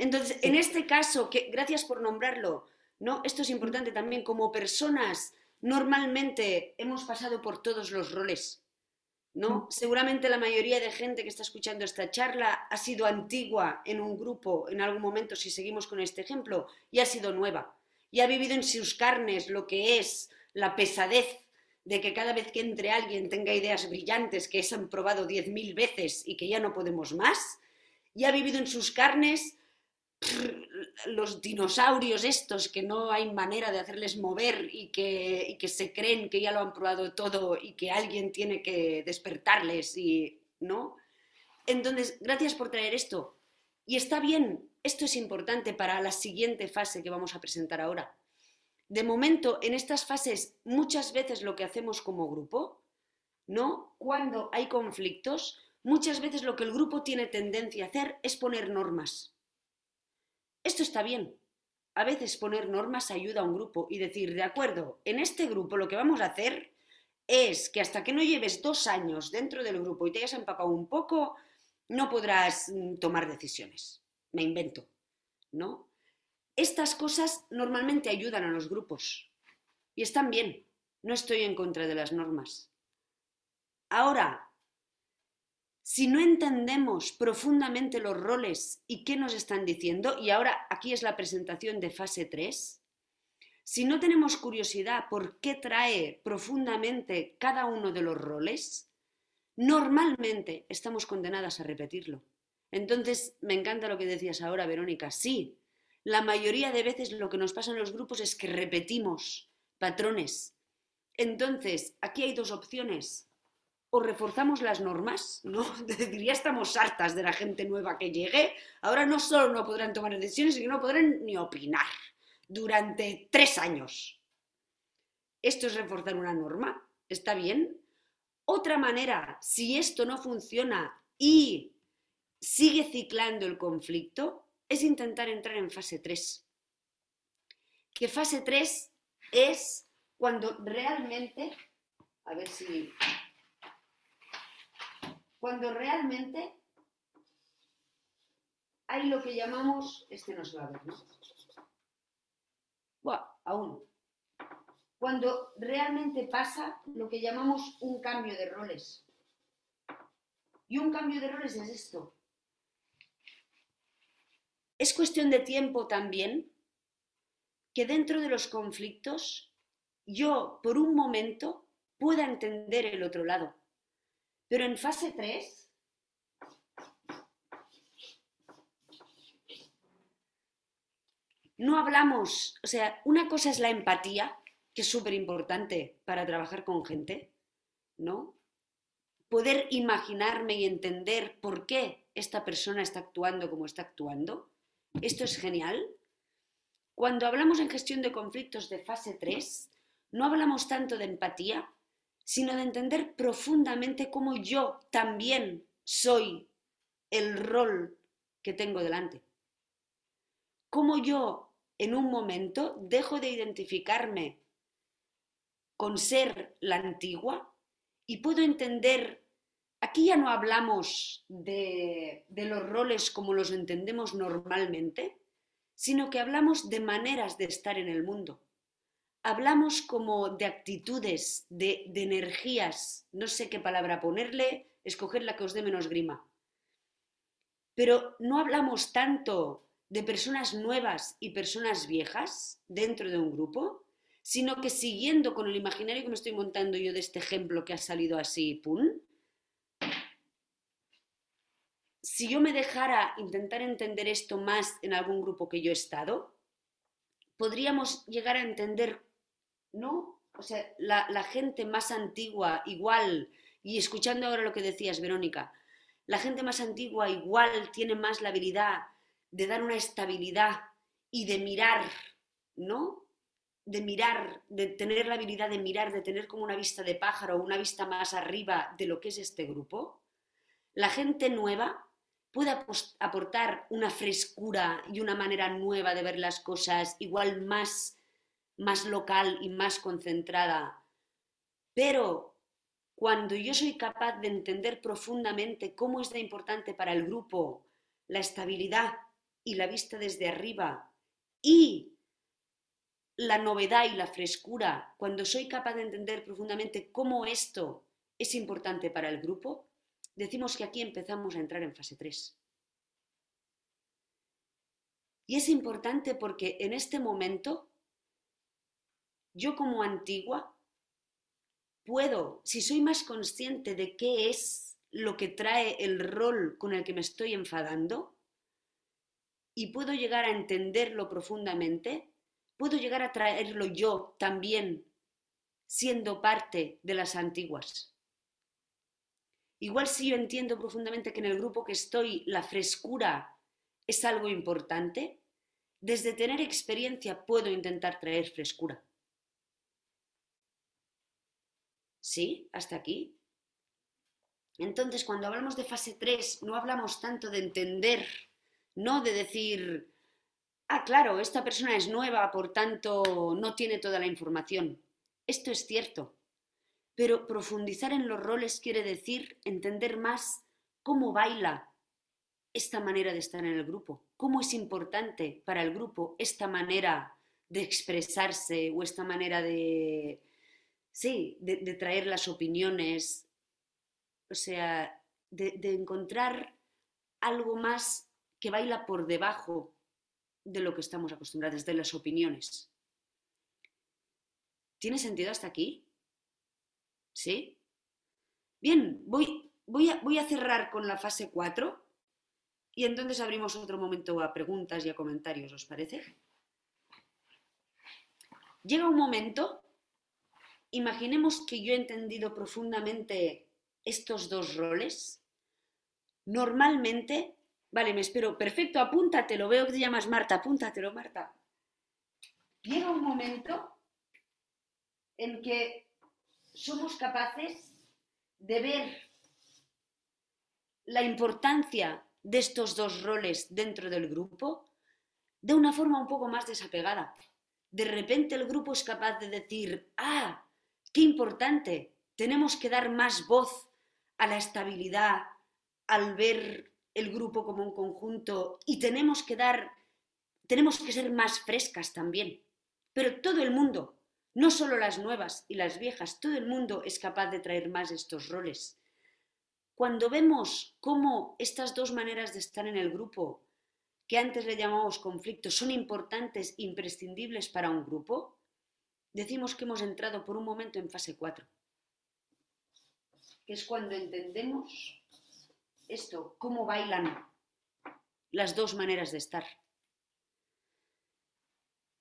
Entonces, en este caso, que gracias por nombrarlo, ¿no? Esto es importante también, como personas, normalmente hemos pasado por todos los roles, ¿no? Seguramente la mayoría de gente que está escuchando esta charla ha sido antigua en un grupo en algún momento, si seguimos con este ejemplo, y ha sido nueva, y ha vivido en sus carnes lo que es la pesadez de que cada vez que entre alguien tenga ideas brillantes que se han probado 10.000 veces y que ya no podemos más, y ha vivido en sus carnes los dinosaurios estos que no hay manera de hacerles mover y que, se creen que ya lo han probado todo y que alguien tiene que despertarles y no. Entonces, gracias por traer esto. Y está bien, esto es importante para la siguiente fase que vamos a presentar ahora. De momento, en estas fases, muchas veces lo que hacemos como grupo, ¿no? Cuando hay conflictos, muchas veces lo que el grupo tiene tendencia a hacer es poner normas. Esto está bien. A veces poner normas ayuda a un grupo y decir, de acuerdo, en este grupo lo que vamos a hacer es que hasta que no lleves dos años dentro del grupo y te hayas empapado un poco, no podrás mm, tomar decisiones. Me invento, ¿no? Estas cosas normalmente ayudan a los grupos y están bien. No estoy en contra de las normas. Ahora, si no entendemos profundamente los roles y qué nos están diciendo, y ahora aquí es la presentación de fase 3, si no tenemos curiosidad por qué trae profundamente cada uno de los roles, normalmente estamos condenadas a repetirlo. Entonces, me encanta lo que decías ahora, Verónica. Sí, la mayoría de veces lo que nos pasa en los grupos es que repetimos patrones. Entonces, aquí hay dos opciones o reforzamos las normas, ¿no? Ya estamos hartas de la gente nueva que llegue, ahora no solo no podrán tomar decisiones, sino que no podrán ni opinar durante tres años. Esto es reforzar una norma, ¿está bien? Otra manera, si esto no funciona y sigue ciclando el conflicto, es intentar entrar en fase 3. Que fase 3 es cuando realmente, a ver si cuando realmente hay lo que llamamos, este no se va a ver, ¿no? Buah, aún. Cuando realmente pasa lo que llamamos un cambio de roles. Y un cambio de roles es esto. Es cuestión de tiempo también que dentro de los conflictos yo por un momento pueda entender el otro lado. Pero en fase 3, no hablamos, o sea, una cosa es la empatía, que es súper importante para trabajar con gente, ¿no? Poder imaginarme y entender por qué esta persona está actuando como está actuando. Esto es genial. Cuando hablamos en gestión de conflictos de fase 3, no hablamos tanto de empatía, sino de entender profundamente cómo yo también soy el rol que tengo delante. Cómo yo en un momento dejo de identificarme con ser la antigua y puedo entender aquí ya no hablamos de, de los roles como los entendemos normalmente, sino que hablamos de maneras de estar en el mundo. Hablamos como de actitudes, de, energías, no sé qué palabra ponerle, escoger la que os dé menos grima. Pero no hablamos tanto de personas nuevas y personas viejas dentro de un grupo, sino que siguiendo con el imaginario que me estoy montando yo de este ejemplo que ha salido así, ¡pum! Si yo me dejara intentar entender esto más en algún grupo que yo he estado, podríamos llegar a entender, ¿no? O sea, la, la gente más antigua, igual, y escuchando ahora lo que decías, Verónica, la gente más antigua igual tiene más la habilidad de dar una estabilidad y de mirar, ¿no? De mirar, de tener la habilidad de mirar, de tener como una vista de pájaro, una vista más arriba de lo que es este grupo. La gente nueva puede aportar una frescura y una manera nueva de ver las cosas, igual más, más local y más concentrada. Pero cuando yo soy capaz de entender profundamente cómo es de importante para el grupo la estabilidad y la vista desde arriba y la novedad y la frescura, cuando soy capaz de entender profundamente cómo esto es importante para el grupo, decimos que aquí empezamos a entrar en fase 3. Y es importante porque en este momento, yo como antigua, puedo, si soy más consciente de qué es lo que trae el rol con el que me estoy enfadando, y puedo llegar a entenderlo profundamente, puedo llegar a traerlo yo también siendo parte de las antiguas. Igual si yo entiendo profundamente que en el grupo que estoy la frescura es algo importante, desde tener experiencia puedo intentar traer frescura. ¿Sí? ¿Hasta aquí? Entonces, cuando hablamos de fase 3, no hablamos tanto de entender no de decir, ah, claro, esta persona es nueva, por tanto no tiene toda la información. Esto es cierto, pero profundizar en los roles quiere decir entender más cómo baila esta manera de estar en el grupo, cómo es importante para el grupo esta manera de expresarse o esta manera de, sí, de, traer las opiniones, o sea, de, encontrar algo más que baila por debajo de lo que estamos acostumbrados, de las opiniones. ¿Tiene sentido hasta aquí? ¿Sí? Bien, voy, voy, a, voy a cerrar con la fase 4 y entonces abrimos otro momento a preguntas y a comentarios, ¿os parece? Llega un momento, imaginemos que yo he entendido profundamente estos dos roles. Normalmente Vale, me espero. Perfecto, apúntatelo. Veo que te llamas Marta. Apúntatelo, Marta. Llega un momento en que somos capaces de ver la importancia de estos dos roles dentro del grupo de una forma un poco más desapegada. De repente el grupo es capaz de decir, ah, qué importante, tenemos que dar más voz a la estabilidad al ver el grupo como un conjunto y tenemos que dar, tenemos que ser más frescas también. Pero todo el mundo, no solo las nuevas y las viejas, todo el mundo es capaz de traer más estos roles. Cuando vemos cómo estas dos maneras de estar en el grupo, que antes le llamamos conflictos, son importantes, imprescindibles para un grupo, decimos que hemos entrado por un momento en fase 4, que es cuando entendemos esto, cómo bailan las dos maneras de estar.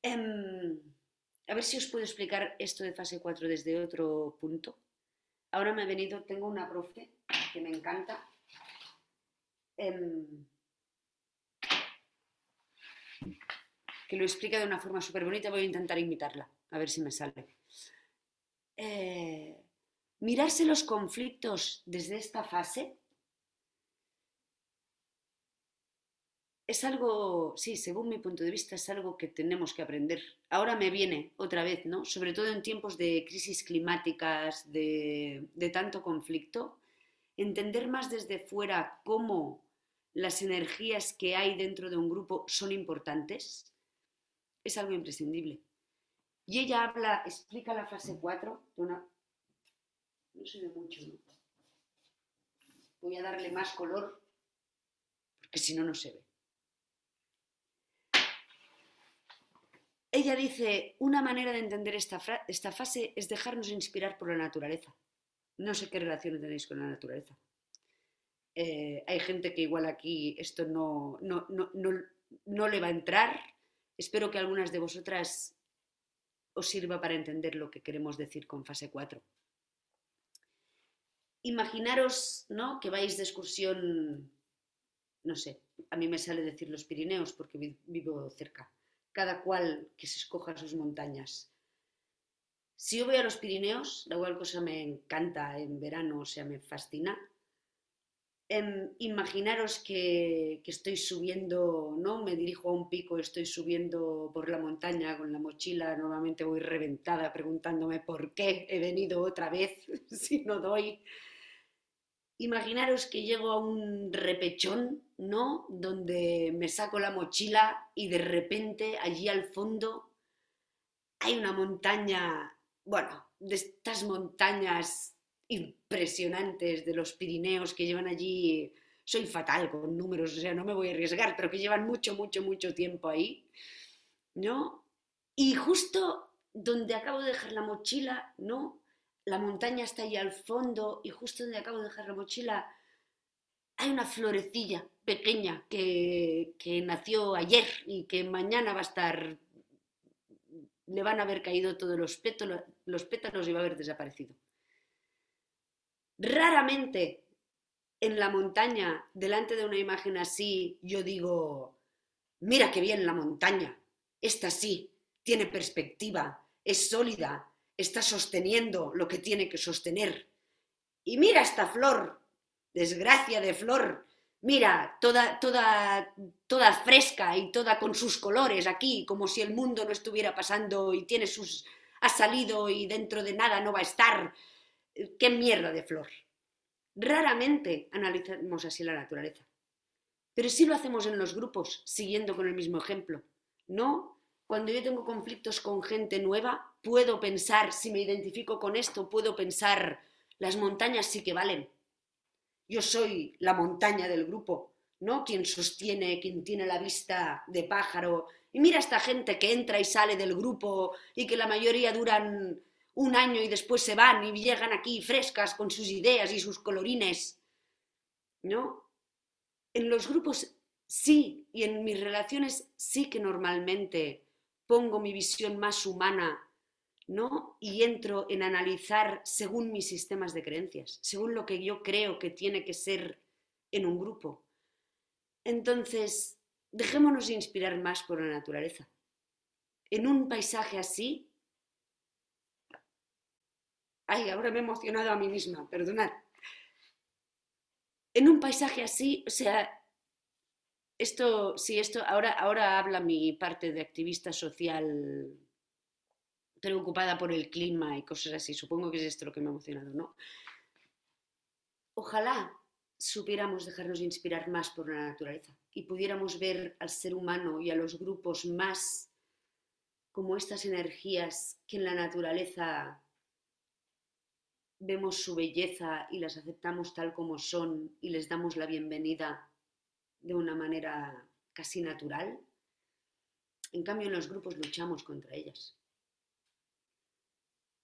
Em, a ver si os puedo explicar esto de fase 4 desde otro punto. Ahora me ha venido, tengo una profe que me encanta. Em, que lo explica de una forma súper bonita. Voy a intentar imitarla, a ver si me sale. Eh, mirarse los conflictos desde esta fase es algo, sí, según mi punto de vista, es algo que tenemos que aprender. Ahora me viene otra vez, ¿no? Sobre todo en tiempos de crisis climáticas, de, tanto conflicto, entender más desde fuera cómo las energías que hay dentro de un grupo son importantes, es algo imprescindible. Y ella habla, explica la fase 4 de una... No se ve mucho, ¿no? Voy a darle más color, porque si no, no se ve. Ella dice, una manera de entender esta, esta fase es dejarnos inspirar por la naturaleza. No sé qué relación tenéis con la naturaleza. Eh, hay gente que igual aquí esto no, no, no, le va a entrar. Espero que algunas de vosotras os sirva para entender lo que queremos decir con fase 4. Imaginaros ¿no? que vais de excursión, no sé, a mí me sale decir los Pirineos porque vivo cerca cada cual que se escoja sus montañas. Si yo voy a los Pirineos, la igual cosa me encanta en verano, o sea, me fascina. Em, imaginaros que, que, estoy subiendo, ¿no? Me dirijo a un pico, estoy subiendo por la montaña con la mochila, normalmente voy reventada preguntándome por qué he venido otra vez si no doy imaginaros que llego a un repechón, ¿no? Donde me saco la mochila y de repente allí al fondo hay una montaña, bueno, de estas montañas impresionantes de los Pirineos que llevan allí, soy fatal con números, o sea, no me voy a arriesgar, pero que llevan mucho, mucho, mucho tiempo ahí, ¿no? Y justo donde acabo de dejar la mochila, ¿no? la montaña está ahí al fondo y justo donde acabo de dejar la mochila hay una florecilla pequeña que, nació ayer y que mañana va a estar, le van a haber caído todos los pétalos, los pétalos y va a haber desaparecido. Raramente en la montaña, delante de una imagen así, yo digo, mira qué bien la montaña, esta sí, tiene perspectiva, es sólida, está sosteniendo lo que tiene que sostener. Y mira esta flor, desgracia de flor, mira, toda, toda, toda fresca y toda con sus colores aquí, como si el mundo no estuviera pasando y tiene sus, ha salido y dentro de nada no va a estar. ¡Qué mierda de flor! Raramente analizamos así la naturaleza, pero sí lo hacemos en los grupos, siguiendo con el mismo ejemplo. No cuando yo tengo conflictos con gente nueva, puedo pensar, si me identifico con esto, puedo pensar, las montañas sí que valen. Yo soy la montaña del grupo, ¿no? Quien sostiene, quien tiene la vista de pájaro. Y mira esta gente que entra y sale del grupo y que la mayoría duran un año y después se van y llegan aquí frescas con sus ideas y sus colorines. ¿No? En los grupos sí, y en mis relaciones sí que normalmente pongo mi visión más humana, ¿no? Y entro en analizar según mis sistemas de creencias, según lo que yo creo que tiene que ser en un grupo. Entonces, dejémonos inspirar más por la naturaleza. En un paisaje así, ay, ahora me he emocionado a mí misma, perdonad. En un paisaje así, o sea, esto, sí, esto, ahora, ahora habla mi parte de activista social preocupada por el clima y cosas así. Supongo que es esto lo que me ha emocionado, ¿no? Ojalá supiéramos dejarnos inspirar más por la naturaleza y pudiéramos ver al ser humano y a los grupos más como estas energías que en la naturaleza vemos su belleza y las aceptamos tal como son y les damos la bienvenida de una manera casi natural. En cambio, en los grupos luchamos contra ellas.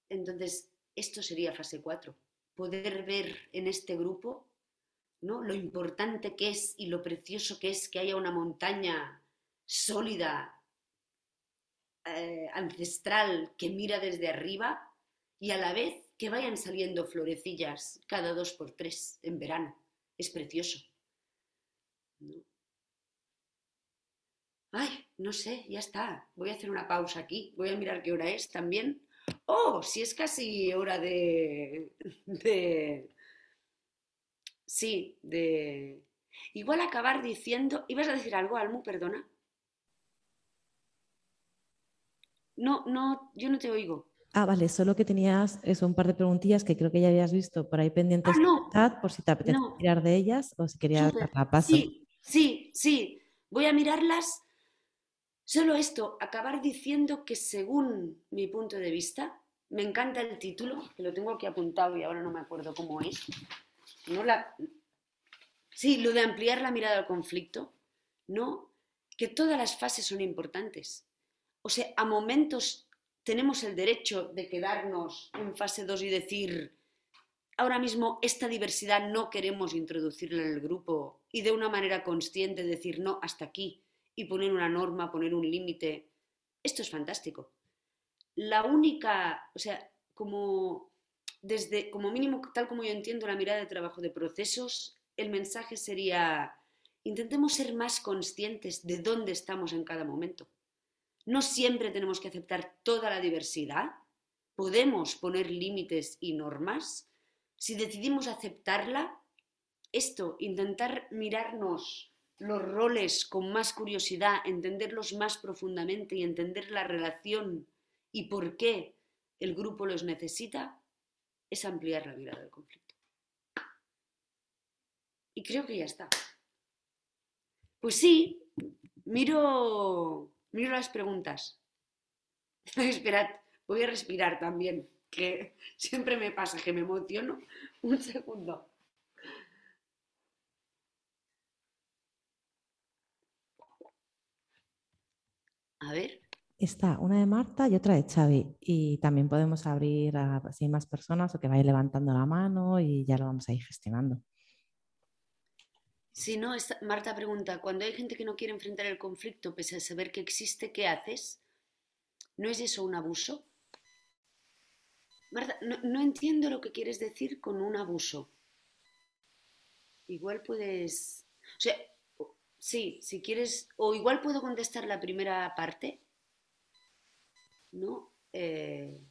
Entonces, esto sería fase 4. Poder ver en este grupo ¿no? lo importante que es y lo precioso que es que haya una montaña sólida, eh, ancestral, que mira desde arriba y a la vez que vayan saliendo florecillas cada dos por tres en verano. Es precioso. Ay, no sé, ya está. Voy a hacer una pausa aquí. Voy a mirar qué hora es también. Oh, si es casi hora de... de... Sí, de... Igual acabar diciendo... ¿Ibas a decir algo, Almu? Perdona. No, no, yo no te oigo. Ah, vale, solo que tenías eso, un par de preguntillas que creo que ya habías visto por ahí pendientes Ah, no. chat, por si te apetece No. tirar de ellas o si querías Súper. dar la paso. Sí, sí, sí. Voy a mirarlas. Solo esto, acabar diciendo que según mi punto de vista, me encanta el título, que lo tengo aquí apuntado y ahora no me acuerdo cómo es. No la... Sí, lo de ampliar la mirada al conflicto, ¿no? Que todas las fases son importantes. O sea, a momentos tenemos el derecho de quedarnos en fase 2 y decir, ahora mismo esta diversidad no queremos introducirla en el grupo y de una manera consciente decir no hasta aquí y poner una norma, poner un límite. Esto es fantástico. La única, o sea, como desde como mínimo tal como yo entiendo la mirada de trabajo de procesos, el mensaje sería intentemos ser más conscientes de dónde estamos en cada momento. No siempre tenemos que aceptar toda la diversidad. Podemos poner límites y normas, si decidimos aceptarla, esto, intentar mirarnos los roles con más curiosidad, entenderlos más profundamente y entender la relación y por qué el grupo los necesita, es ampliar la mirada del conflicto. Y creo que ya está. Pues sí, miro, miro las preguntas. Esperad, voy a respirar también que siempre me pasa que me emociono. Un segundo. A ver. Está una de Marta y otra de Xavi. Y también podemos abrir a si hay más personas o que vayan levantando la mano y ya lo vamos a ir gestionando. Si no, Marta pregunta, cuando hay gente que no quiere enfrentar el conflicto pese a saber que existe, ¿qué haces? ¿No es eso un abuso? Marta, no, no entiendo lo que quieres decir con un abuso. Igual puedes... O sea, sí, si quieres... O igual puedo contestar la primera parte. ¿No? Eh,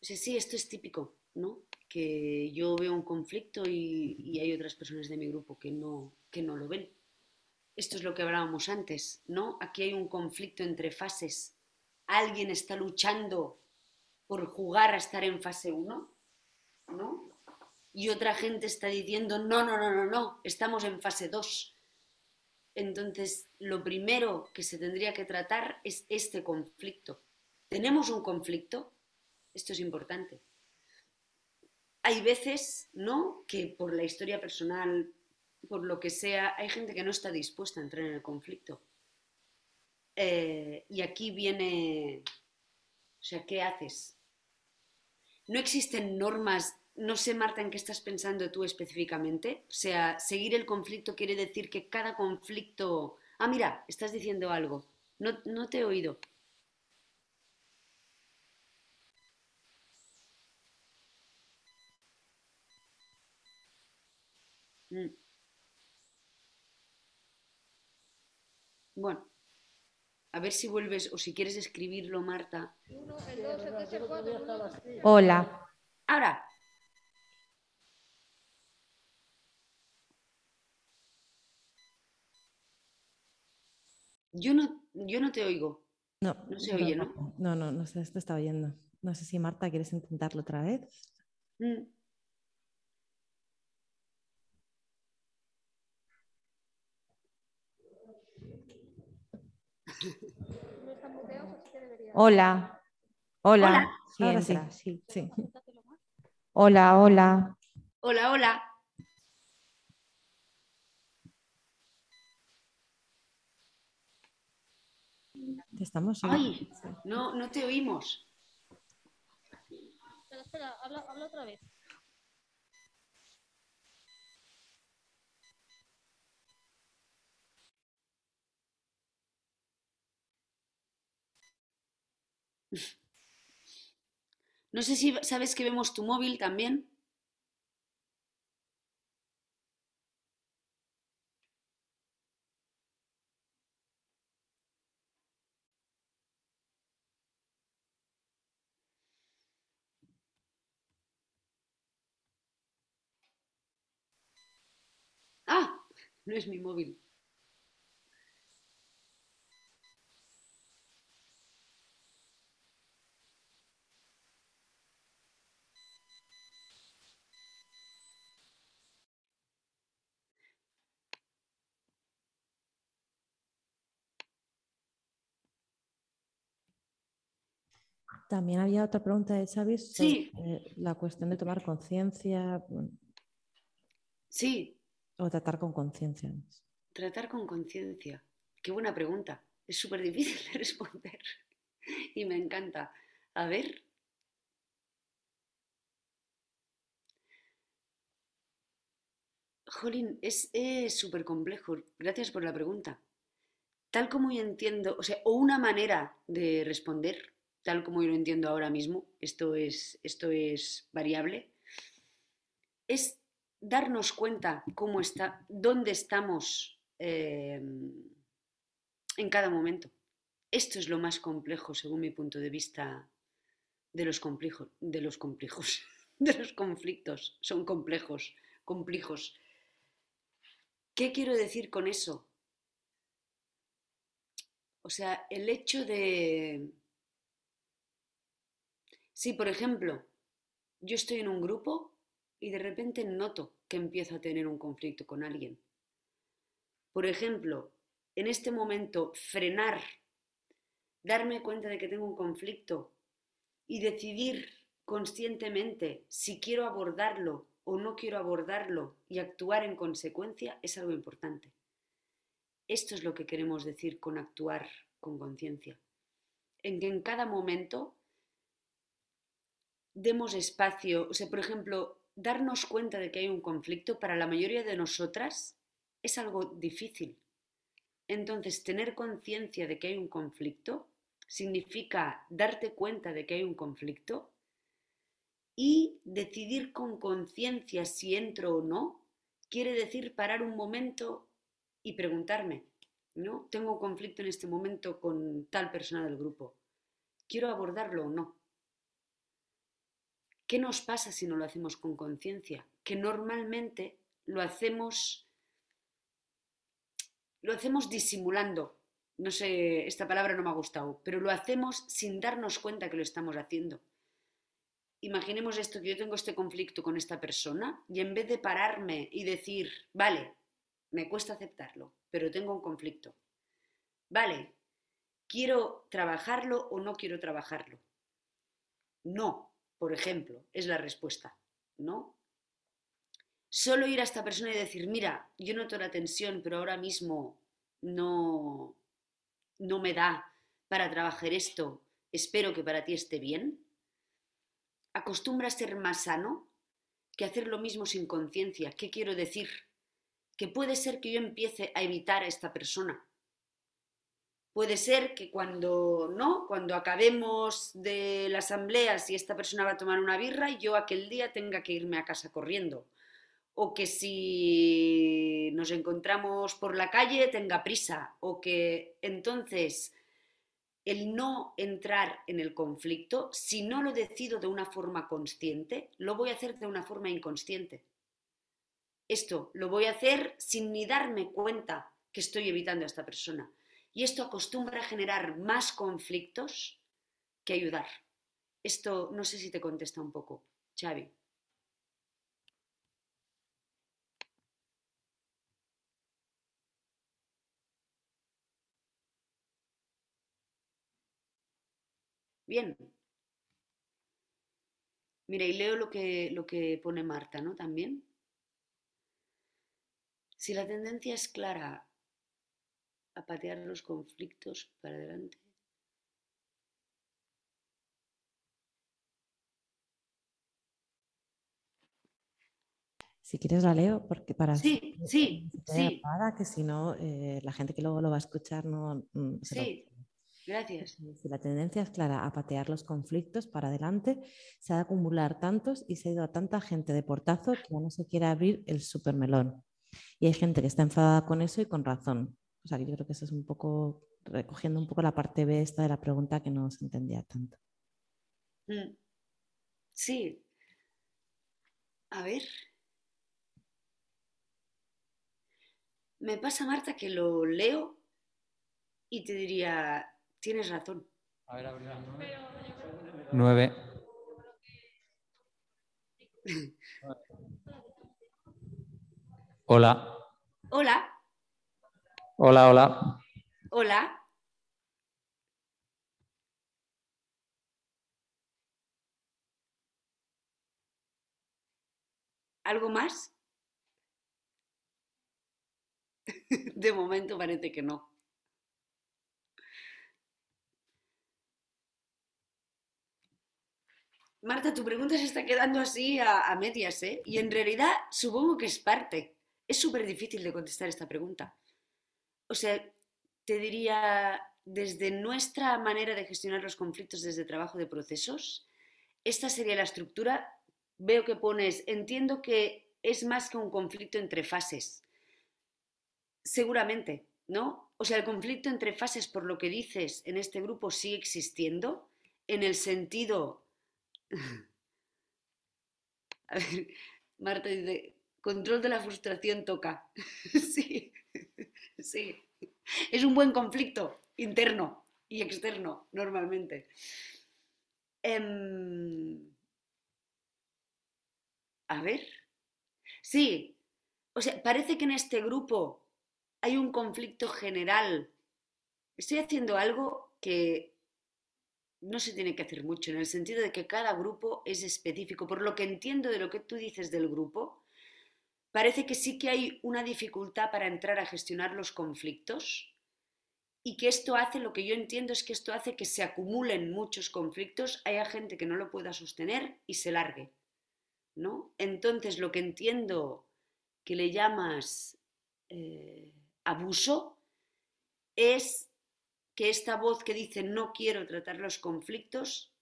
o sea, sí, esto es típico, ¿no? Que yo veo un conflicto y, hay otras personas de mi grupo que no, que no lo ven. Esto es lo que hablábamos antes, ¿no? Aquí hay un conflicto entre fases. Alguien está luchando por jugar a estar en fase 1, ¿no? Y otra gente está diciendo, no, no, no, no, no, estamos en fase 2. Entonces, lo primero que se tendría que tratar es este conflicto. ¿Tenemos un conflicto? Esto es importante. Hay veces, ¿no? Que por la historia personal, por lo que sea, hay gente que no está dispuesta a entrar en el conflicto. Eh, y aquí viene, o sea, ¿qué haces? No existen normas, no sé Marta en qué estás pensando tú específicamente, o sea, seguir el conflicto quiere decir que cada conflicto... Ah, mira, estás diciendo algo, no, no te he oído. Mm. Bueno, a ver si vuelves o si quieres escribirlo, Marta. Hola. Ahora. Yo no, yo no te oigo. No, No se oye, ¿no? No, no, no se te está oyendo. No sé si Marta quieres intentarlo otra vez. Mm. Hola. Hola. Hola. Sí, Ahora sí. sí. Sí. Hola, hola. Hola, hola. Te estamos Ay, no, no te oímos. Espera, espera, habla, habla otra vez. No sé si sabes que vemos tu móvil también. Ah, no es mi móvil. También había otra pregunta de Xavi sobre Sí. eh, la cuestión de tomar conciencia bueno, Sí, o tratar con conciencia. tratar con conciencia. Qué buena pregunta. Es súper difícil de responder y me encanta. A ver. Jolín, es súper complejo. Gracias por la pregunta. Tal como yo entiendo, o sea, o una manera de responder, tal como yo lo entiendo ahora mismo, esto es, esto es variable, es darnos cuenta cómo está, dónde estamos eh, en cada momento. Esto es lo más complejo, según mi punto de vista, de los complejos, de los complejos, de los conflictos. Son complejos, complejos. ¿Qué quiero decir con eso? O sea, el hecho de... Si, por ejemplo, yo estoy en un grupo y de repente noto que empiezo a tener un conflicto con alguien. Por ejemplo, en este momento frenar, darme cuenta de que tengo un conflicto y decidir conscientemente si quiero abordarlo o no quiero abordarlo y actuar en consecuencia es algo importante. Esto es lo que queremos decir con actuar con conciencia. En que en cada momento demos espacio, o sea, por ejemplo, darnos cuenta de que hay un conflicto para la mayoría de nosotras es algo difícil. Entonces, tener conciencia de que hay un conflicto significa darte cuenta de que hay un conflicto y decidir con conciencia si entro o no, quiere decir parar un momento y preguntarme, ¿no? Tengo conflicto en este momento con tal persona del grupo. ¿Quiero abordarlo o no? ¿Qué nos pasa si no lo hacemos con conciencia? Que normalmente lo hacemos lo hacemos disimulando. No sé, esta palabra no me ha gustado, pero lo hacemos sin darnos cuenta que lo estamos haciendo. Imaginemos esto, que yo tengo este conflicto con esta persona y en vez de pararme y decir, vale, me cuesta aceptarlo, pero tengo un conflicto. Vale, ¿quiero trabajarlo o no quiero trabajarlo? No, por ejemplo, es la respuesta, ¿no? Solo ir a esta persona y decir, mira, yo noto la tensión, pero ahora mismo no, no me da para trabajar esto, espero que para ti esté bien. Acostumbra a ser más sano que hacer lo mismo sin conciencia. ¿Qué quiero decir? Que puede ser que yo empiece a evitar a esta persona. Puede ser que cuando no, cuando acabemos de la asamblea, si esta persona va a tomar una birra, yo aquel día tenga que irme a casa corriendo o que si nos encontramos por la calle tenga prisa, o que entonces el no entrar en el conflicto, si no lo decido de una forma consciente, lo voy a hacer de una forma inconsciente. Esto lo voy a hacer sin ni darme cuenta que estoy evitando a esta persona. Y esto acostumbra a generar más conflictos que ayudar. Esto no sé si te contesta un poco, Xavi. Bien. Mira, y leo lo que, lo que pone Marta, ¿no? También. Si la tendencia es clara a patear los conflictos para adelante. Si quieres la leo, porque para Sí, sí, sí. Para que si no, eh, la gente que luego lo va a escuchar no... mm, lo- Sí, gracias. Si la tendencia es clara a patear los conflictos para adelante, se ha de acumular tantos y se ha ido a tanta gente de portazo que ya no se quiere abrir el supermelón. Y hay gente que está enfadada con eso y con razón. O sea, que yo creo que eso es un poco recogiendo un poco la parte B esta de la pregunta que no se entendía tanto. Mm. Sí. A ver. Me pasa, Marta, que lo leo y te diría, tienes razón. A ver, abre Nueve. Hola. Hola, Hola, hola. Hola. ¿Algo más? De momento parece que no. Marta, tu pregunta se está quedando así a, a medias, ¿eh? Y en realidad supongo que es parte. Es súper difícil de contestar esta pregunta. O sea, te diría, desde nuestra manera de gestionar los conflictos desde trabajo de procesos, esta sería la estructura. Veo que pones, entiendo que es más que un conflicto entre fases. Seguramente, ¿no? O sea, el conflicto entre fases, por lo que dices, en este grupo sigue existiendo, en el sentido A ver, Marta dice, control de la frustración toca. sí, sí. Es un buen conflicto interno y externo, normalmente. Em, a ver. Sí, o sea, parece que en este grupo hay un conflicto general. Estoy haciendo algo que no se tiene que hacer mucho, en el sentido de que cada grupo es específico. Por lo que entiendo de lo que tú dices del grupo, parece que sí que hay una dificultad para entrar a gestionar los conflictos y que esto hace, lo que yo entiendo es que esto hace que se acumulen muchos conflictos, haya gente que no lo pueda sostener y se largue. ¿no? Entonces, lo que entiendo que le llamas eh, abuso es que esta voz que dice no quiero tratar los conflictos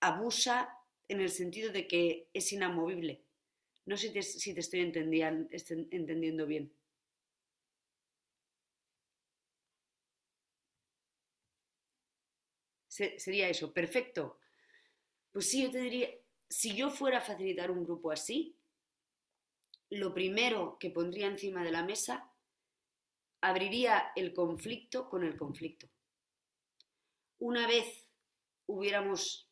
abusa en el sentido de que es inamovible. No sé si te, estoy entendiendo bien. sería eso, perfecto. Pues sí, yo te diría, si yo fuera a facilitar un grupo así, lo primero que pondría encima de la mesa abriría el conflicto con el conflicto. Una vez hubiéramos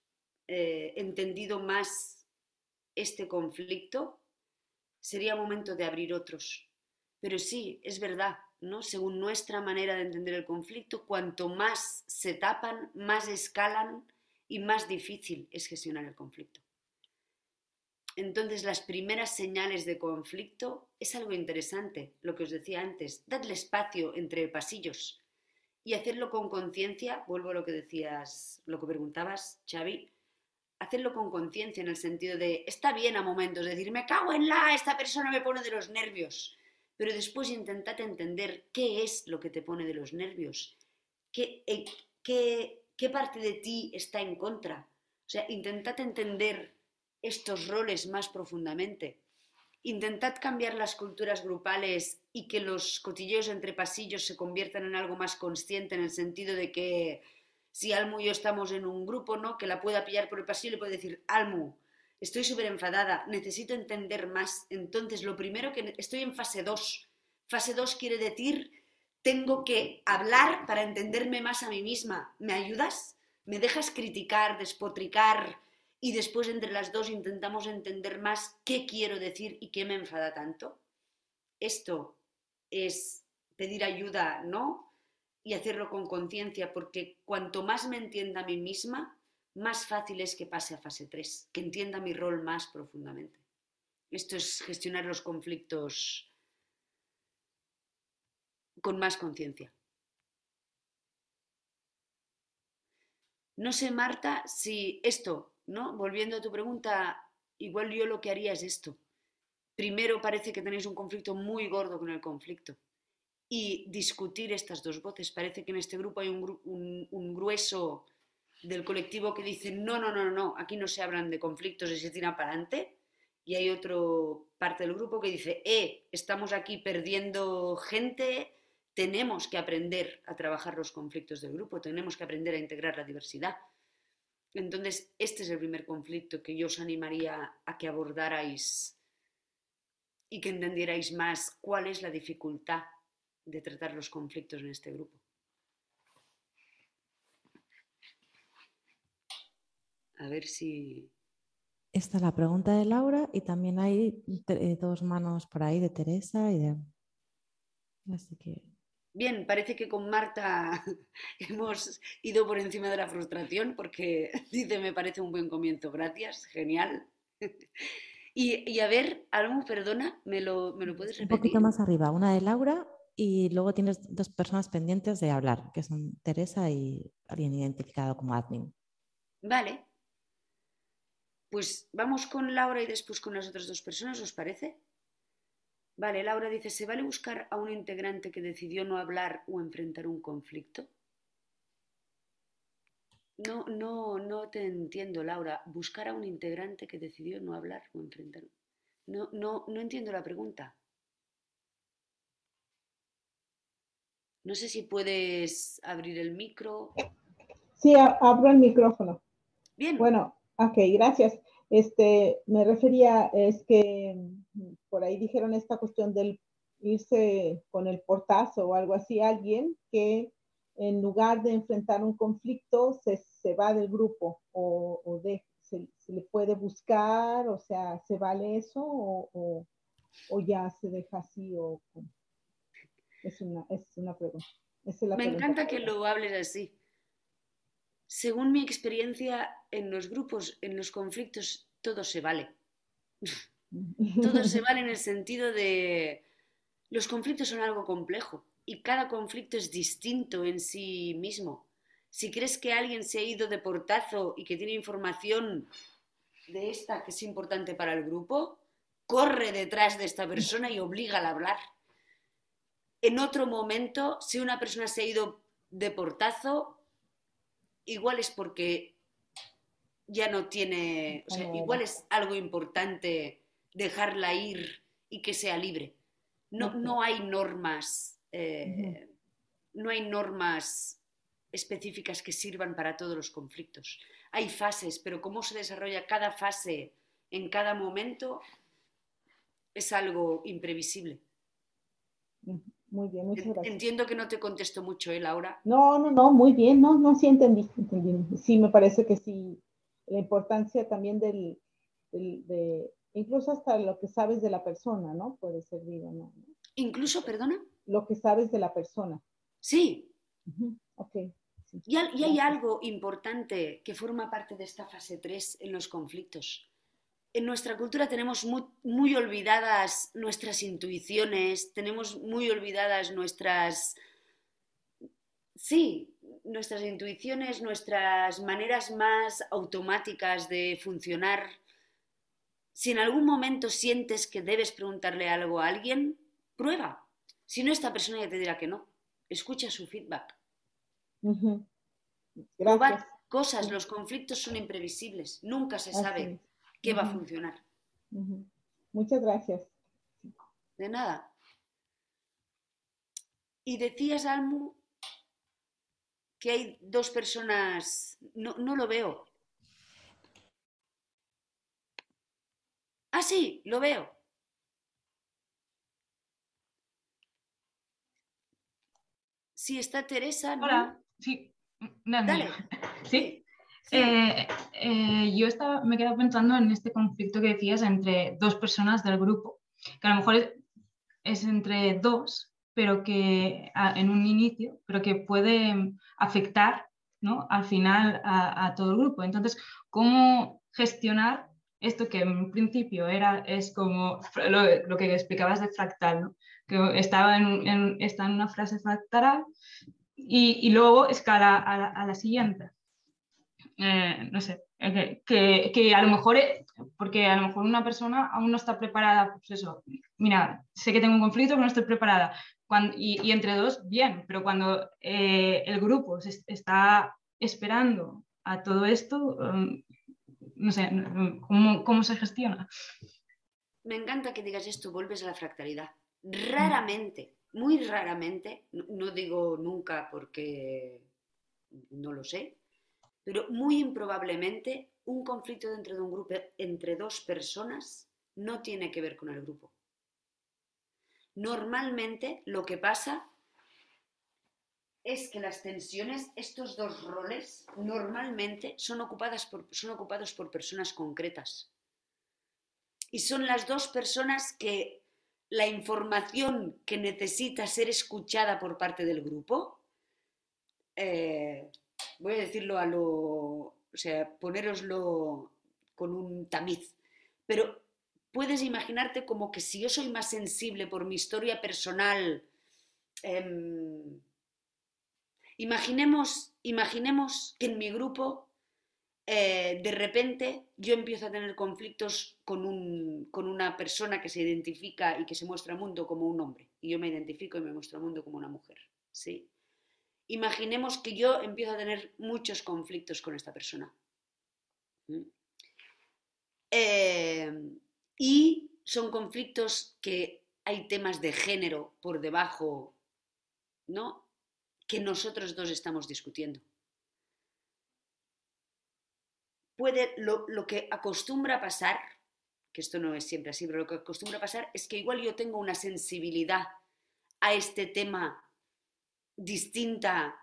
eh, entendido más este conflicto, sería momento de abrir otros. Pero sí, es verdad, ¿no? Según nuestra manera de entender el conflicto, cuanto más se tapan, más escalan y más difícil es gestionar el conflicto. Entonces, las primeras señales de conflicto es algo interesante, lo que os decía antes, dadle espacio entre pasillos y hacerlo con conciencia, vuelvo a lo que decías, lo que preguntabas, Xavi, hacerlo con conciencia en el sentido de, está bien a momentos decir, me cago en la, esta persona me pone de los nervios, pero después intentad entender qué es lo que te pone de los nervios, qué, eh, qué, qué parte de ti está en contra. O sea, intentad entender estos roles más profundamente. Intentad cambiar las culturas grupales y que los cotilleos entre pasillos se conviertan en algo más consciente en el sentido de que si Almu y yo estamos en un grupo, ¿no? Que la pueda pillar por el pasillo y le puede decir, Almu, estoy súper enfadada, necesito entender más. Entonces, lo primero que estoy en fase 2. Fase 2 quiere decir, tengo que hablar para entenderme más a mí misma. ¿Me ayudas? ¿Me dejas criticar, despotricar, y después entre las dos intentamos entender más qué quiero decir y qué me enfada tanto. Esto es pedir ayuda, ¿no? Y hacerlo con conciencia, porque cuanto más me entienda a mí misma, más fácil es que pase a fase 3, que entienda mi rol más profundamente. Esto es gestionar los conflictos con más conciencia. No sé, Marta, si esto ¿no? Volviendo a tu pregunta, igual yo lo que haría es esto. Primero parece que tenéis un conflicto muy gordo con el conflicto y discutir estas dos voces. Parece que en este grupo hay un, grueso del colectivo que dice, no, no, no, no, aquí no se hablan de conflictos y se tira para adelante. Y hay otro parte del grupo que dice, eh, estamos aquí perdiendo gente, tenemos que aprender a trabajar los conflictos del grupo, tenemos que aprender a integrar la diversidad. Entonces, este es el primer conflicto que yo os animaría a que abordarais y que entendierais más cuál es la dificultad de tratar los conflictos en este grupo. A ver si... Esta es la pregunta de Laura y también hay eh, dos manos por ahí de Teresa y de... Así que Bien, parece que con Marta hemos ido por encima de la frustración porque dice me parece un buen comienzo, gracias, genial. Y, y a ver, Almu, perdona, ¿me lo, me lo puedes Un repetir? poquito más arriba, una de Laura y luego tienes dos personas pendientes de hablar, que son Teresa y alguien identificado como admin. Vale. Pues vamos con Laura y después con las otras dos personas, ¿os parece? Vale, Laura dice, ¿se vale buscar a un integrante que decidió no hablar o enfrentar un conflicto? No, no, no te entiendo, Laura. Buscar a un integrante que decidió no hablar o enfrentar. No, no, no entiendo la pregunta. No sé si puedes abrir el micro. Sí, abro el micrófono. Bien. Bueno, ok, gracias. Este, me refería, es que mm, por ahí dijeron esta cuestión del irse con el portazo o algo así, alguien que en lugar de enfrentar un conflicto se, se va del grupo o, o de, se, se le puede buscar, o sea, ¿se vale eso o, o- o ya se deja así? O? Es, una, es una pregunta. Esa es la Me pregunta encanta que lo hables así. Según mi experiencia en los grupos, en los conflictos, todo se vale. Todo se vale en el sentido de los conflictos son algo complejo y cada conflicto es distinto en sí mismo. Si crees que alguien se ha ido de portazo y que tiene información de esta que es importante para el grupo, corre detrás de esta persona y oblígala a hablar. En otro momento, si una persona se ha ido de portazo, igual es porque ya no tiene, o sea, igual es algo importante dejarla ir y que sea libre. No, no hay normas, eh, no hay normas específicas que sirvan para todos los conflictos. Hay fases, pero cómo se desarrolla cada fase en cada momento es algo imprevisible. Muy bien, muchas gracias. Entiendo que no te contesto mucho, ¿eh, Laura? No, no, no, muy bien, no, no, sí entendí, entendí. Sí, me parece que sí, la importancia también del, del- de, incluso hasta lo que sabes de la persona, ¿no? Puede servir o no. Incluso, perdona. Lo que sabes de la persona. Sí, Ujú, Ok. sí. y, al- y hay algo importante que forma parte de esta fase 3 en los conflictos. En nuestra cultura tenemos muy, muy olvidadas nuestras intuiciones, tenemos muy olvidadas nuestras... Sí, nuestras intuiciones, nuestras maneras más automáticas de funcionar. Si en algún momento sientes que debes preguntarle algo a alguien, prueba. Si no, esta persona ya te dirá que no. Escucha su feedback. Probad Gracias. cosas, los conflictos son imprevisibles. Nunca se Así qué va a funcionar. Muchas gracias. De nada. Y decías, Almu, que hay dos personas. No, no lo veo. Ah, sí, lo veo. Sí, está Teresa. ¿no? Hola, sí. Dale. Sí, Eh, eh, yo me he quedado pensando en este conflicto que decías entre dos personas del grupo, que a lo mejor es, entre dos, pero que en un inicio, pero que puede afectar ¿no? al final a, todo el grupo. Entonces, ¿cómo gestionar esto que en principio era, es como lo, que explicabas de fractal, que estaba en, está en una frase fractal y, luego escala a a la siguiente. Eh, no sé, eh, que, que- que a lo mejor, eh, porque a lo mejor una persona aún no está preparada, pues eso, mira, sé que tengo un conflicto, pero no estoy preparada. Cuando- y, y entre dos, bien, pero cuando eh, el grupo se está esperando a todo esto, um, no sé, mm, ¿cómo, cómo se gestiona? Me encanta que digas esto, vuelves a la fractalidad. Raramente, muy raramente, no digo nunca porque no lo sé, pero muy improbablemente un conflicto dentro de un grupo entre dos personas no tiene que ver con el grupo. Normalmente lo que pasa es que las tensiones, estos dos roles, normalmente son, ocupadas por, son ocupados por personas concretas. Y son las dos personas que la información que necesita ser escuchada por parte del grupo, eh, voy a decirlo a lo, o sea, ponéroslo con un tamiz, pero puedes imaginarte como que si yo soy más sensible por mi historia personal, em, imaginemos, imaginemos que en mi grupo eh, de repente yo empiezo a tener conflictos con, un, con, una persona que se identifica y que se muestra al mundo como un hombre, y yo me identifico y me muestro al mundo como una mujer. ¿sí? Imaginemos que yo empiezo a tener muchos conflictos con esta persona. Eh, y son conflictos que hay temas de género por debajo, ¿no? Que nosotros dos estamos discutiendo. Puede, lo, lo que acostumbra pasar, que esto no es siempre así, pero lo que acostumbra pasar es que igual yo tengo una sensibilidad a este tema distinta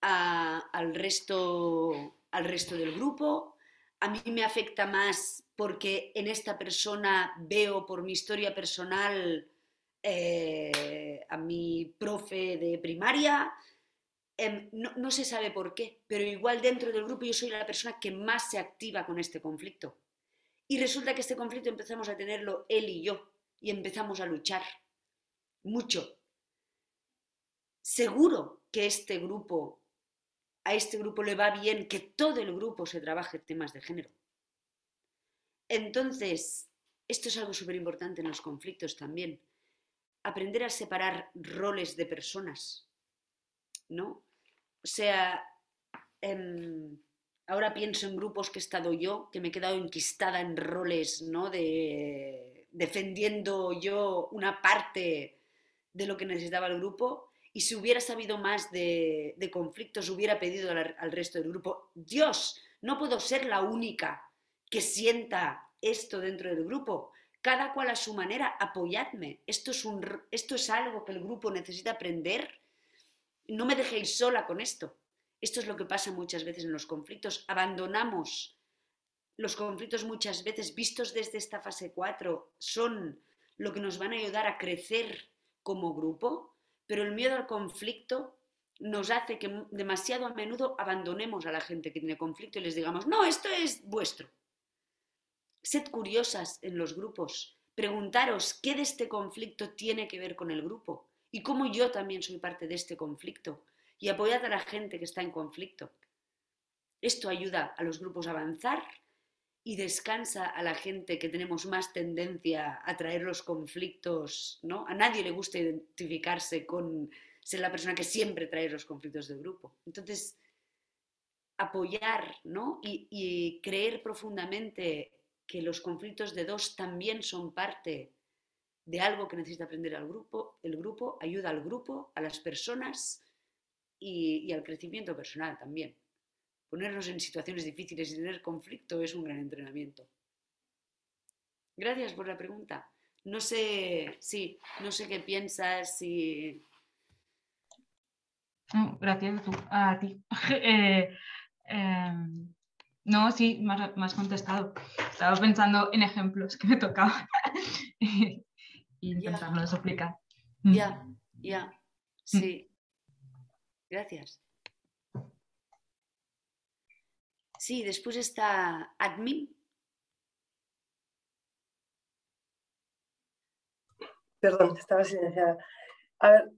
al, resto, al resto del grupo. A mí me afecta más porque en esta persona veo por mi historia personal eh, a mi profe de primaria. Em, no, no, se sabe por qué, pero igual dentro del grupo yo soy la persona que más se activa con este conflicto. Y resulta que este conflicto empezamos a tenerlo él y yo y empezamos a luchar mucho seguro que este grupo, a este grupo le va bien que todo el grupo se trabaje temas de género. Entonces, esto es algo súper importante en los conflictos también. Aprender a separar roles de personas, ¿no? O sea, em, ahora pienso en grupos que he estado yo, que me he quedado enquistada en roles, ¿no? De defendiendo yo una parte de lo que necesitaba el grupo y si hubiera sabido más de, conflictos, hubiera pedido al, resto del grupo, Dios, no puedo ser la única que sienta esto dentro del grupo. Cada cual a su manera, apoyadme. Esto es, un, esto es algo que el grupo necesita aprender. No me dejéis sola con esto. Esto es lo que pasa muchas veces en los conflictos. Abandonamos los conflictos muchas veces vistos desde esta fase 4. Son lo que nos van a ayudar a crecer como grupo pero el miedo al conflicto nos hace que demasiado a menudo abandonemos a la gente que tiene conflicto y les digamos, no, esto es vuestro. Sed curiosas en los grupos, preguntaros qué de este conflicto tiene que ver con el grupo y cómo yo también soy parte de este conflicto y apoyad a la gente que está en conflicto. Esto ayuda a los grupos a avanzar y descansa a la gente que tenemos más tendencia a traer los conflictos, ¿no? A nadie le gusta identificarse con ser la persona que siempre trae los conflictos del grupo. Entonces, apoyar, ¿no? Y, creer profundamente que los conflictos de dos también son parte de algo que necesita aprender al grupo, el grupo ayuda al grupo, a las personas y al crecimiento personal también ponernos en situaciones difíciles y tener conflicto es un gran entrenamiento. Gracias por la pregunta. No sé, sí, no sé qué piensas, si... gracias a ti. Eh, em, no, sí, me has, contestado. Estaba pensando en ejemplos que me tocaban y explicar. Ya, ya, mm. sí. Gracias. Sí, después está admin. Perdón, estaba silenciada. A ver,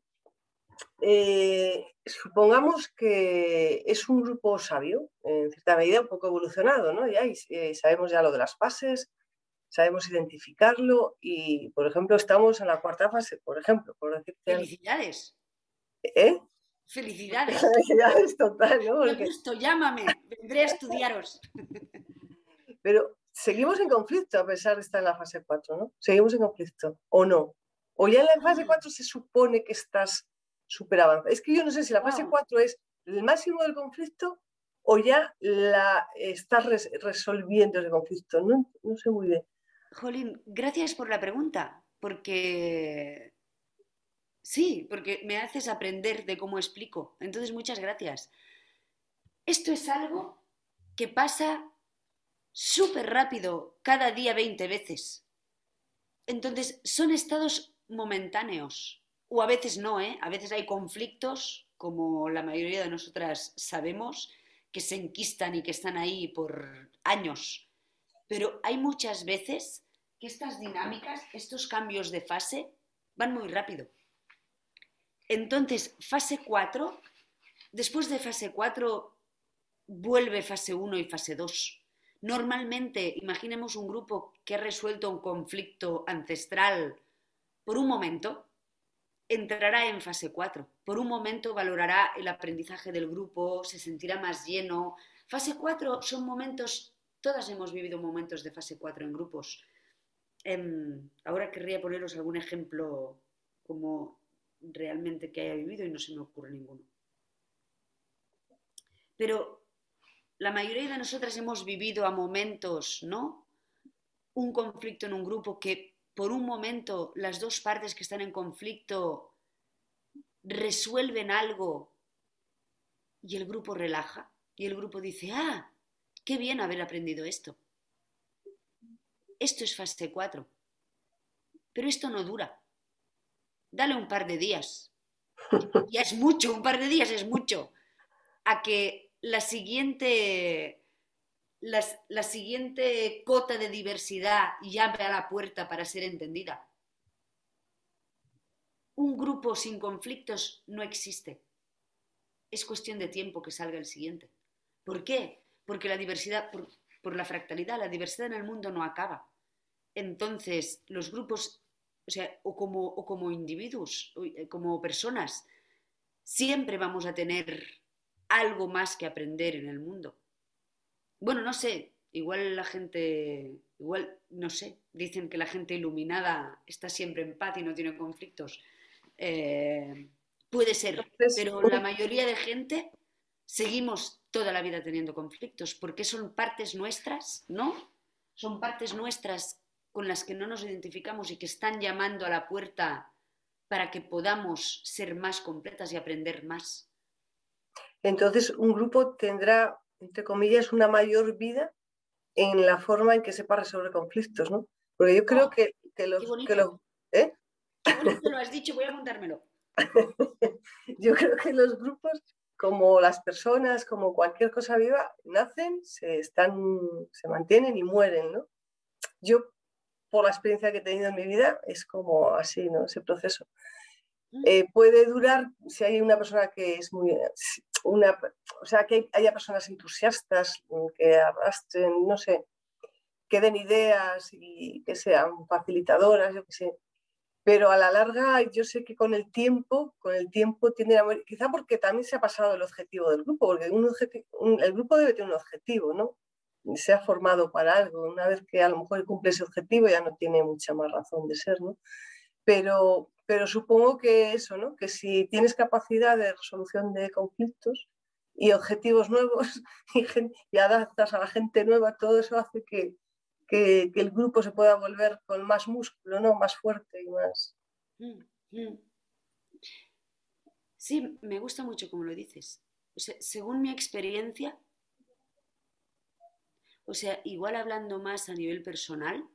eh, supongamos que es un grupo sabio, en cierta medida un poco evolucionado, ¿no? Ya eh, sabemos ya lo de las fases, sabemos identificarlo y, por ejemplo, estamos en la cuarta fase, por ejemplo, por decirte... ¡Felicidades! ¿Eh? Felicidades. Felicidades total, ¿no? Porque... gusto, llámame, vendré a estudiaros. Pero seguimos en conflicto a pesar de estar en la fase 4, ¿no? Seguimos en conflicto, ¿o no? O ya en la fase 4 se supone que estás súper avanzado. Es que yo no sé si la fase 4 es el máximo del conflicto o ya la estás resolviendo ese conflicto. No, no sé muy bien. Jolín, gracias por la pregunta, porque Sí, porque me haces aprender de cómo explico. Entonces, muchas gracias. Esto es algo que pasa súper rápido, cada día 20 veces. Entonces, son estados momentáneos. O a veces no, ¿eh? A veces hay conflictos, como la mayoría de nosotras sabemos, que se enquistan y que están ahí por años. Pero hay muchas veces que estas dinámicas, estos cambios de fase, van muy rápido. Entonces, fase 4, después de fase 4 vuelve fase 1 y fase 2. Normalmente, imaginemos un grupo que ha resuelto un conflicto ancestral por un momento, entrará en fase 4. Por un momento valorará el aprendizaje del grupo, se sentirá más lleno. Fase 4 son momentos, todas hemos vivido momentos de fase 4 en grupos. Em, ahora querría poneros algún ejemplo como realmente que haya vivido y no se me ocurre ninguno. Pero la mayoría de nosotras hemos vivido a momentos, ¿no? Un conflicto en un grupo que por un momento las dos partes que están en conflicto resuelven algo y el grupo relaja y el grupo dice, ah, qué bien haber aprendido esto. Esto es fase 4. Pero esto no dura. Dale un par de días. Ya es mucho, un par de días es mucho. A que la siguiente la, siguiente cota de diversidad llame a la puerta para ser entendida. Un grupo sin conflictos no existe. Es cuestión de tiempo que salga el siguiente. ¿Por qué? Porque la diversidad, por, la fractalidad, la diversidad en el mundo no acaba. Entonces, los grupos, o sea, o como, o como individuos, eh, como personas, siempre vamos a tener algo más que aprender en el mundo bueno, no sé, igual la gente, igual, no sé, dicen que la gente iluminada está siempre en paz y no tiene conflictos. Eh, puede ser, pero la mayoría de gente seguimos toda la vida teniendo conflictos porque son partes nuestras, ¿no? Son partes nuestras con las que no nos identificamos y que están llamando a la puerta para que podamos ser más completas y aprender más. Entonces, un grupo tendrá entre comillas, una mayor vida en la forma en que se para sobre conflictos, ¿no? Porque yo creo oh, que, los... Que ¿eh? lo has dicho, voy a montármelo. yo creo que los grupos, como las personas, como cualquier cosa viva, nacen, se, están, se mantienen y mueren, ¿no? Yo, por la experiencia que he tenido en mi vida, es como así, ¿no? Ese proceso. Mm. Eh, puede durar, si hay una persona que es muy, una, o sea, que haya personas entusiastas mm, que arrastren, no sé, que den ideas y que sean facilitadoras, yo qué sé. Pero a la larga yo sé que con el tiempo, con el tiempo tiene a quizá porque también se ha pasado el objetivo del grupo, porque un el grupo debe tener un objetivo, ¿no? Se ha formado para algo. Una vez que a lo mejor cumple ese objetivo ya no tiene mucha más razón de ser, ¿no? Pero, pero supongo que eso, ¿no? Que si tienes capacidad de resolución de conflictos y objetivos nuevos y, adaptas a la gente nueva, todo eso hace que, el grupo se pueda volver con más músculo, ¿no? Más fuerte y más. Mm, mm. Sí, me gusta mucho como lo dices. según mi experiencia, o sea, igual hablando más a nivel personal,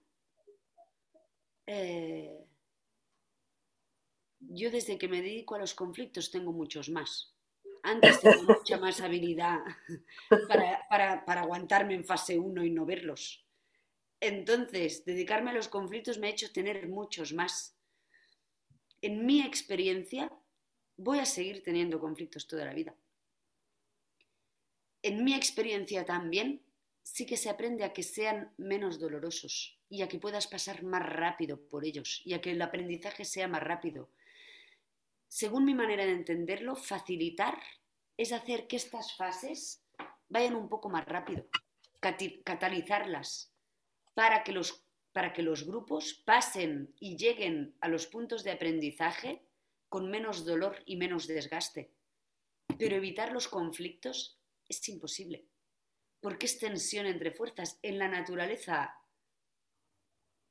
eh, yo desde que me dedico a los conflictos tengo muchos más. Antes tengo mucha más habilidad para, aguantarme en fase 1 y no verlos. Entonces, dedicarme a los conflictos me ha hecho tener muchos más. En mi experiencia, voy a seguir teniendo conflictos toda la vida. En mi experiencia también, sí que se aprende a que sean menos dolorosos y a que puedas pasar más rápido por ellos y a que el aprendizaje sea más rápido según mi manera de entenderlo, facilitar es hacer que estas fases vayan un poco más rápido, catalizarlas para que los, para que los grupos pasen y lleguen a los puntos de aprendizaje con menos dolor y menos desgaste. Pero evitar los conflictos es imposible, porque es tensión entre fuerzas. En la naturaleza,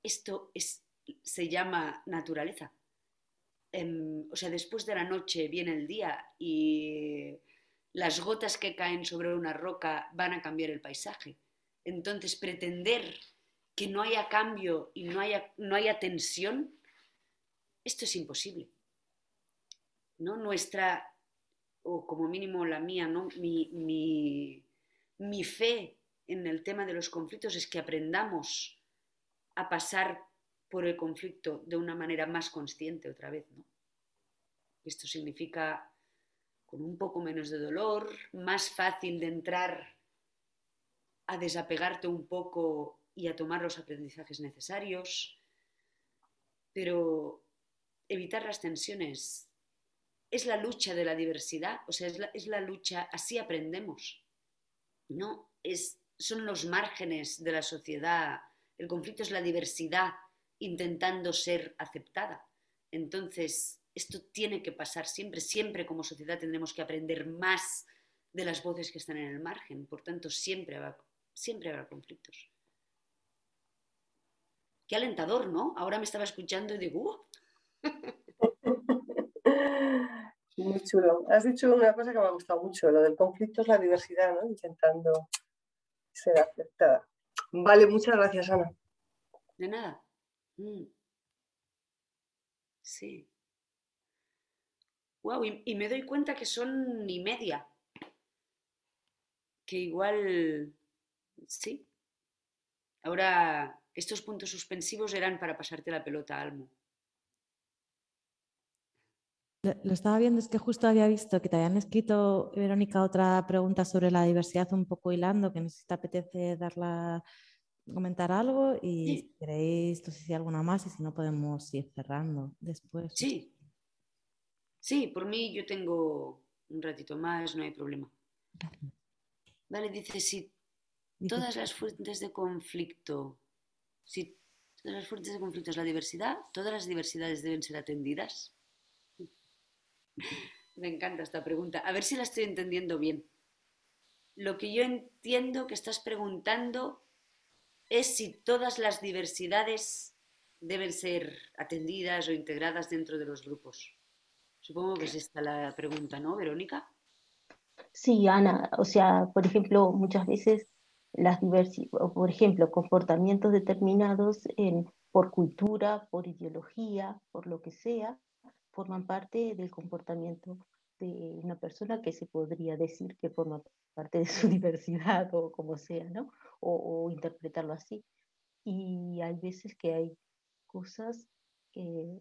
esto es, se llama naturaleza. Em, o sea, después de la noche viene el día y las gotas que caen sobre una roca van a cambiar el paisaje. Entonces, pretender que no haya cambio y no haya, no haya tensión, esto es imposible. ¿no? Nuestra, o como mínimo la mía, ¿no? mi, mi, mi fe en el tema de los conflictos es que aprendamos a pasar por el conflicto de una manera más consciente otra vez, ¿no? Esto significa con un poco menos de dolor, más fácil de entrar a desapegarte un poco y a tomar los aprendizajes necesarios, pero evitar las tensiones es la lucha de la diversidad, o sea, es la, es la lucha, así aprendemos, ¿no? Es, son los márgenes de la sociedad, el conflicto es la diversidad intentando ser aceptada. Entonces, esto tiene que pasar siempre, siempre como sociedad tendremos que aprender más de las voces que están en el margen, por tanto, siempre habrá, siempre habrá conflictos. Qué alentador, ¿no? Ahora me estaba escuchando y digo, Muy chulo. Has dicho una cosa que me ha gustado mucho, lo del conflicto es la diversidad, ¿no? Intentando ser aceptada. Vale, muchas gracias, Ana. De nada. Mm. Sí. Wow, y, y me doy cuenta que son ni media. Que igual, sí. Ahora, estos puntos suspensivos eran para pasarte la pelota, Almo. Lo estaba viendo, es que justo había visto que te habían escrito, Verónica, otra pregunta sobre la diversidad un poco hilando, que no sé si te apetece darla, comentar algo y Sí. si queréis, no sé si hay alguna más y si no podemos ir cerrando después. Sí. Sí, por mí yo tengo un ratito más, no hay problema. Vale, dice, si todas las fuentes de conflicto, si todas las fuentes de conflicto es la diversidad, todas las diversidades deben ser atendidas. Me encanta esta pregunta. A ver si la estoy entendiendo bien. Lo que yo entiendo que estás preguntando es si todas las diversidades deben ser atendidas o integradas dentro de los grupos. Supongo que es esta la pregunta, ¿no, Verónica? Sí, Ana, o sea, por ejemplo, muchas veces las diversi- o por ejemplo, comportamientos determinados por cultura, por ideología, por lo que sea, forman parte del comportamiento de una persona que se podría decir que forma parte de su diversidad o como sea, ¿no? O, o interpretarlo así. Y hay veces que hay cosas que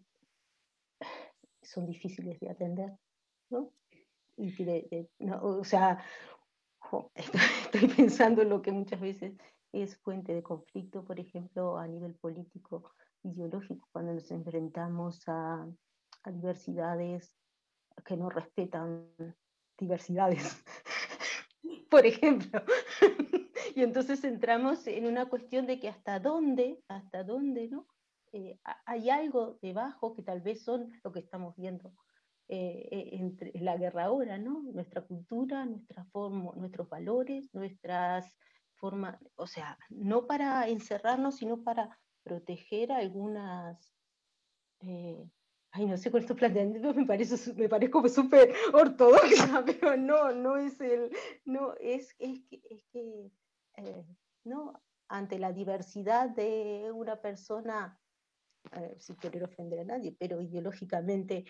son difíciles de atender, ¿no? y que de- de- no, o sea, estoy, estoy pensando en lo que muchas veces es fuente de conflicto, por ejemplo, a nivel político, ideológico, cuando nos enfrentamos a, a que no respetan diversidades, por ejemplo. Y entonces entramos en una cuestión de que hasta dónde, hasta dónde, ¿no? Eh, ha- hay algo debajo que tal vez son lo que estamos viendo eh, eh, entre la guerra ahora, ¿no? Nuestra cultura, nuestra forma, nuestros valores, nuestras formas, o sea, no para encerrarnos, sino para proteger algunas. eh, ay, no sé con estos planteamientos me parece me parezco súper ortodoxa, pero no, no es el, no es, es que, es que eh, no ante la diversidad de una persona, eh, sin querer ofender a nadie, pero ideológicamente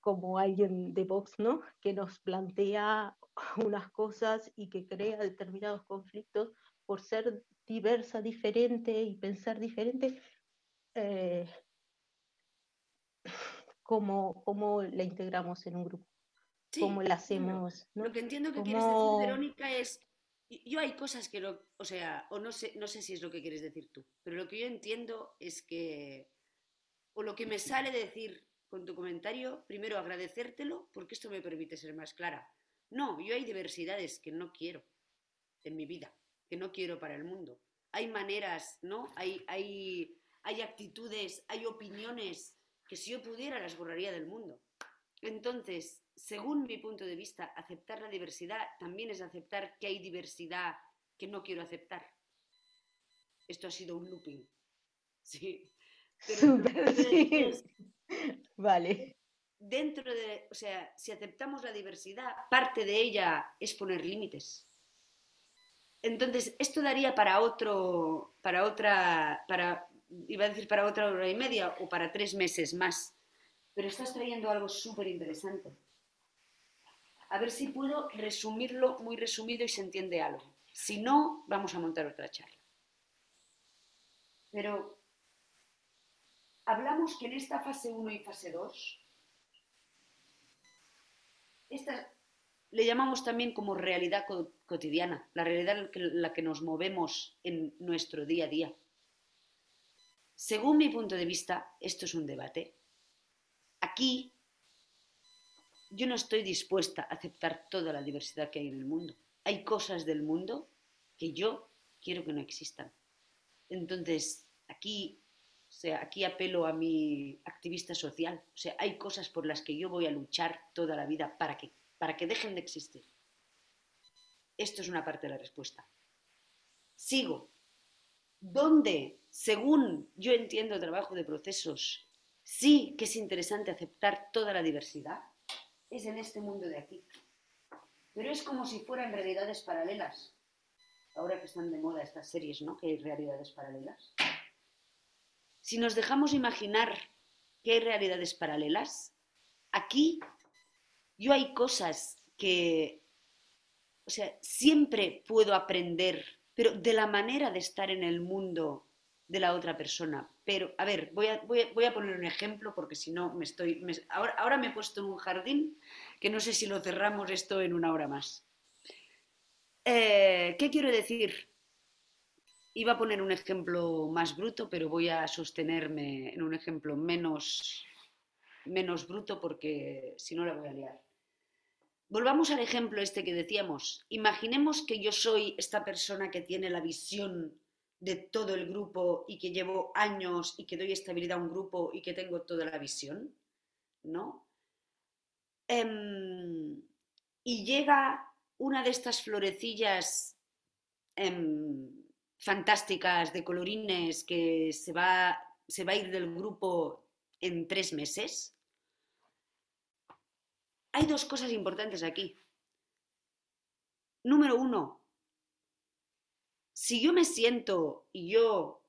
como alguien de Vox, ¿no? Que nos plantea unas cosas y que crea determinados conflictos por ser diversa, diferente y pensar diferente, eh, ¿cómo, cómo la integramos en un grupo? Sí, ¿Cómo la hacemos? ¿no? Lo que entiendo que quieres decir, ¿Cómo- Verónica, es. Yo hay cosas que no. O sea, o no sé, no sé si es lo que quieres decir tú, pero lo que yo entiendo es que. O lo que me sale de decir con tu comentario, primero agradecértelo, porque esto me permite ser más clara. No, yo hay diversidades que no quiero en mi vida, que no quiero para el mundo. Hay maneras, ¿no? Hay, hay, hay actitudes, hay opiniones que si yo pudiera las borraría del mundo. Entonces, según mi punto de vista, aceptar la diversidad también es aceptar que hay diversidad que no quiero aceptar. Esto ha sido un looping. Sí. Súper. Vale. dentro de, o sea, si aceptamos la diversidad, parte de ella es poner límites. Entonces, esto daría para otro, para otra, para, iba a decir para otra hora y media o para tres meses más. Pero estás trayendo algo súper interesante. A ver si puedo resumirlo muy resumido y se entiende algo. Si no, vamos a montar otra charla. Pero hablamos que en esta fase 1 y fase 2, esta le llamamos también como realidad cotidiana, la realidad en la que nos movemos en nuestro día a día. Según mi punto de vista, esto es un debate. Aquí yo no estoy dispuesta a aceptar toda la diversidad que hay en el mundo. Hay cosas del mundo que yo quiero que no existan. Entonces, aquí, o sea, aquí apelo a mi activista social. O sea, hay cosas por las que yo voy a luchar toda la vida para que, para que dejen de existir. Esto es una parte de la respuesta. Sigo. ¿Dónde, según yo entiendo el trabajo de procesos, sí que es interesante aceptar toda la diversidad? Es en este mundo de aquí. Pero es como si fueran realidades paralelas ahora que están de moda estas series, ¿no? Que hay realidades paralelas. Si nos dejamos imaginar que hay realidades paralelas, aquí yo hay cosas que, o sea, siempre puedo aprender, pero de la manera de estar en el mundo de la otra persona. Pero, a ver, voy a, voy a, poner un ejemplo porque si no me estoy... ahora, ahora me he puesto en un jardín que no sé si lo cerramos esto en una hora más. Eh, ¿Qué quiero decir? Iba a poner un ejemplo más bruto, pero voy a sostenerme en un ejemplo menos, menos bruto porque si no la voy a liar. Volvamos al ejemplo este que decíamos. Imaginemos que yo soy esta persona que tiene la visión de todo el grupo y que llevo años y que doy estabilidad a un grupo y que tengo toda la visión, ¿no? Em, y llega una de estas florecillas em, fantásticas de colorines que se va, se va a ir del grupo en tres meses, hay dos cosas importantes aquí. Número uno, si yo me siento y yo,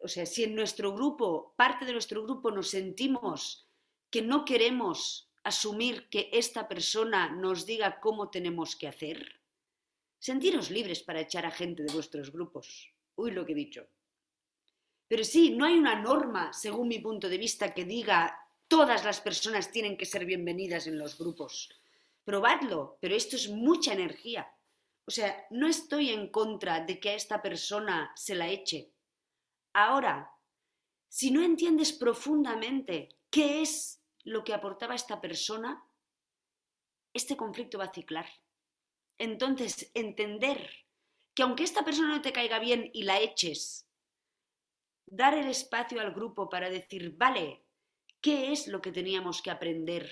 o sea, si en nuestro grupo, parte de nuestro grupo nos sentimos que no queremos asumir que esta persona nos diga cómo tenemos que hacer? Sentiros libres para echar a gente de vuestros grupos. Uy, lo que he dicho. Pero sí, no hay una norma, según mi punto de vista, que diga todas las personas tienen que ser bienvenidas en los grupos. Probadlo, pero esto es mucha energía. O sea, no estoy en contra de que a esta persona se la eche. Ahora, si no entiendes profundamente qué es lo que aportaba esta persona, este conflicto va a ciclar. Entonces, entender que aunque esta persona no te caiga bien y la eches, dar el espacio al grupo para decir, vale, ¿qué es lo que teníamos que aprender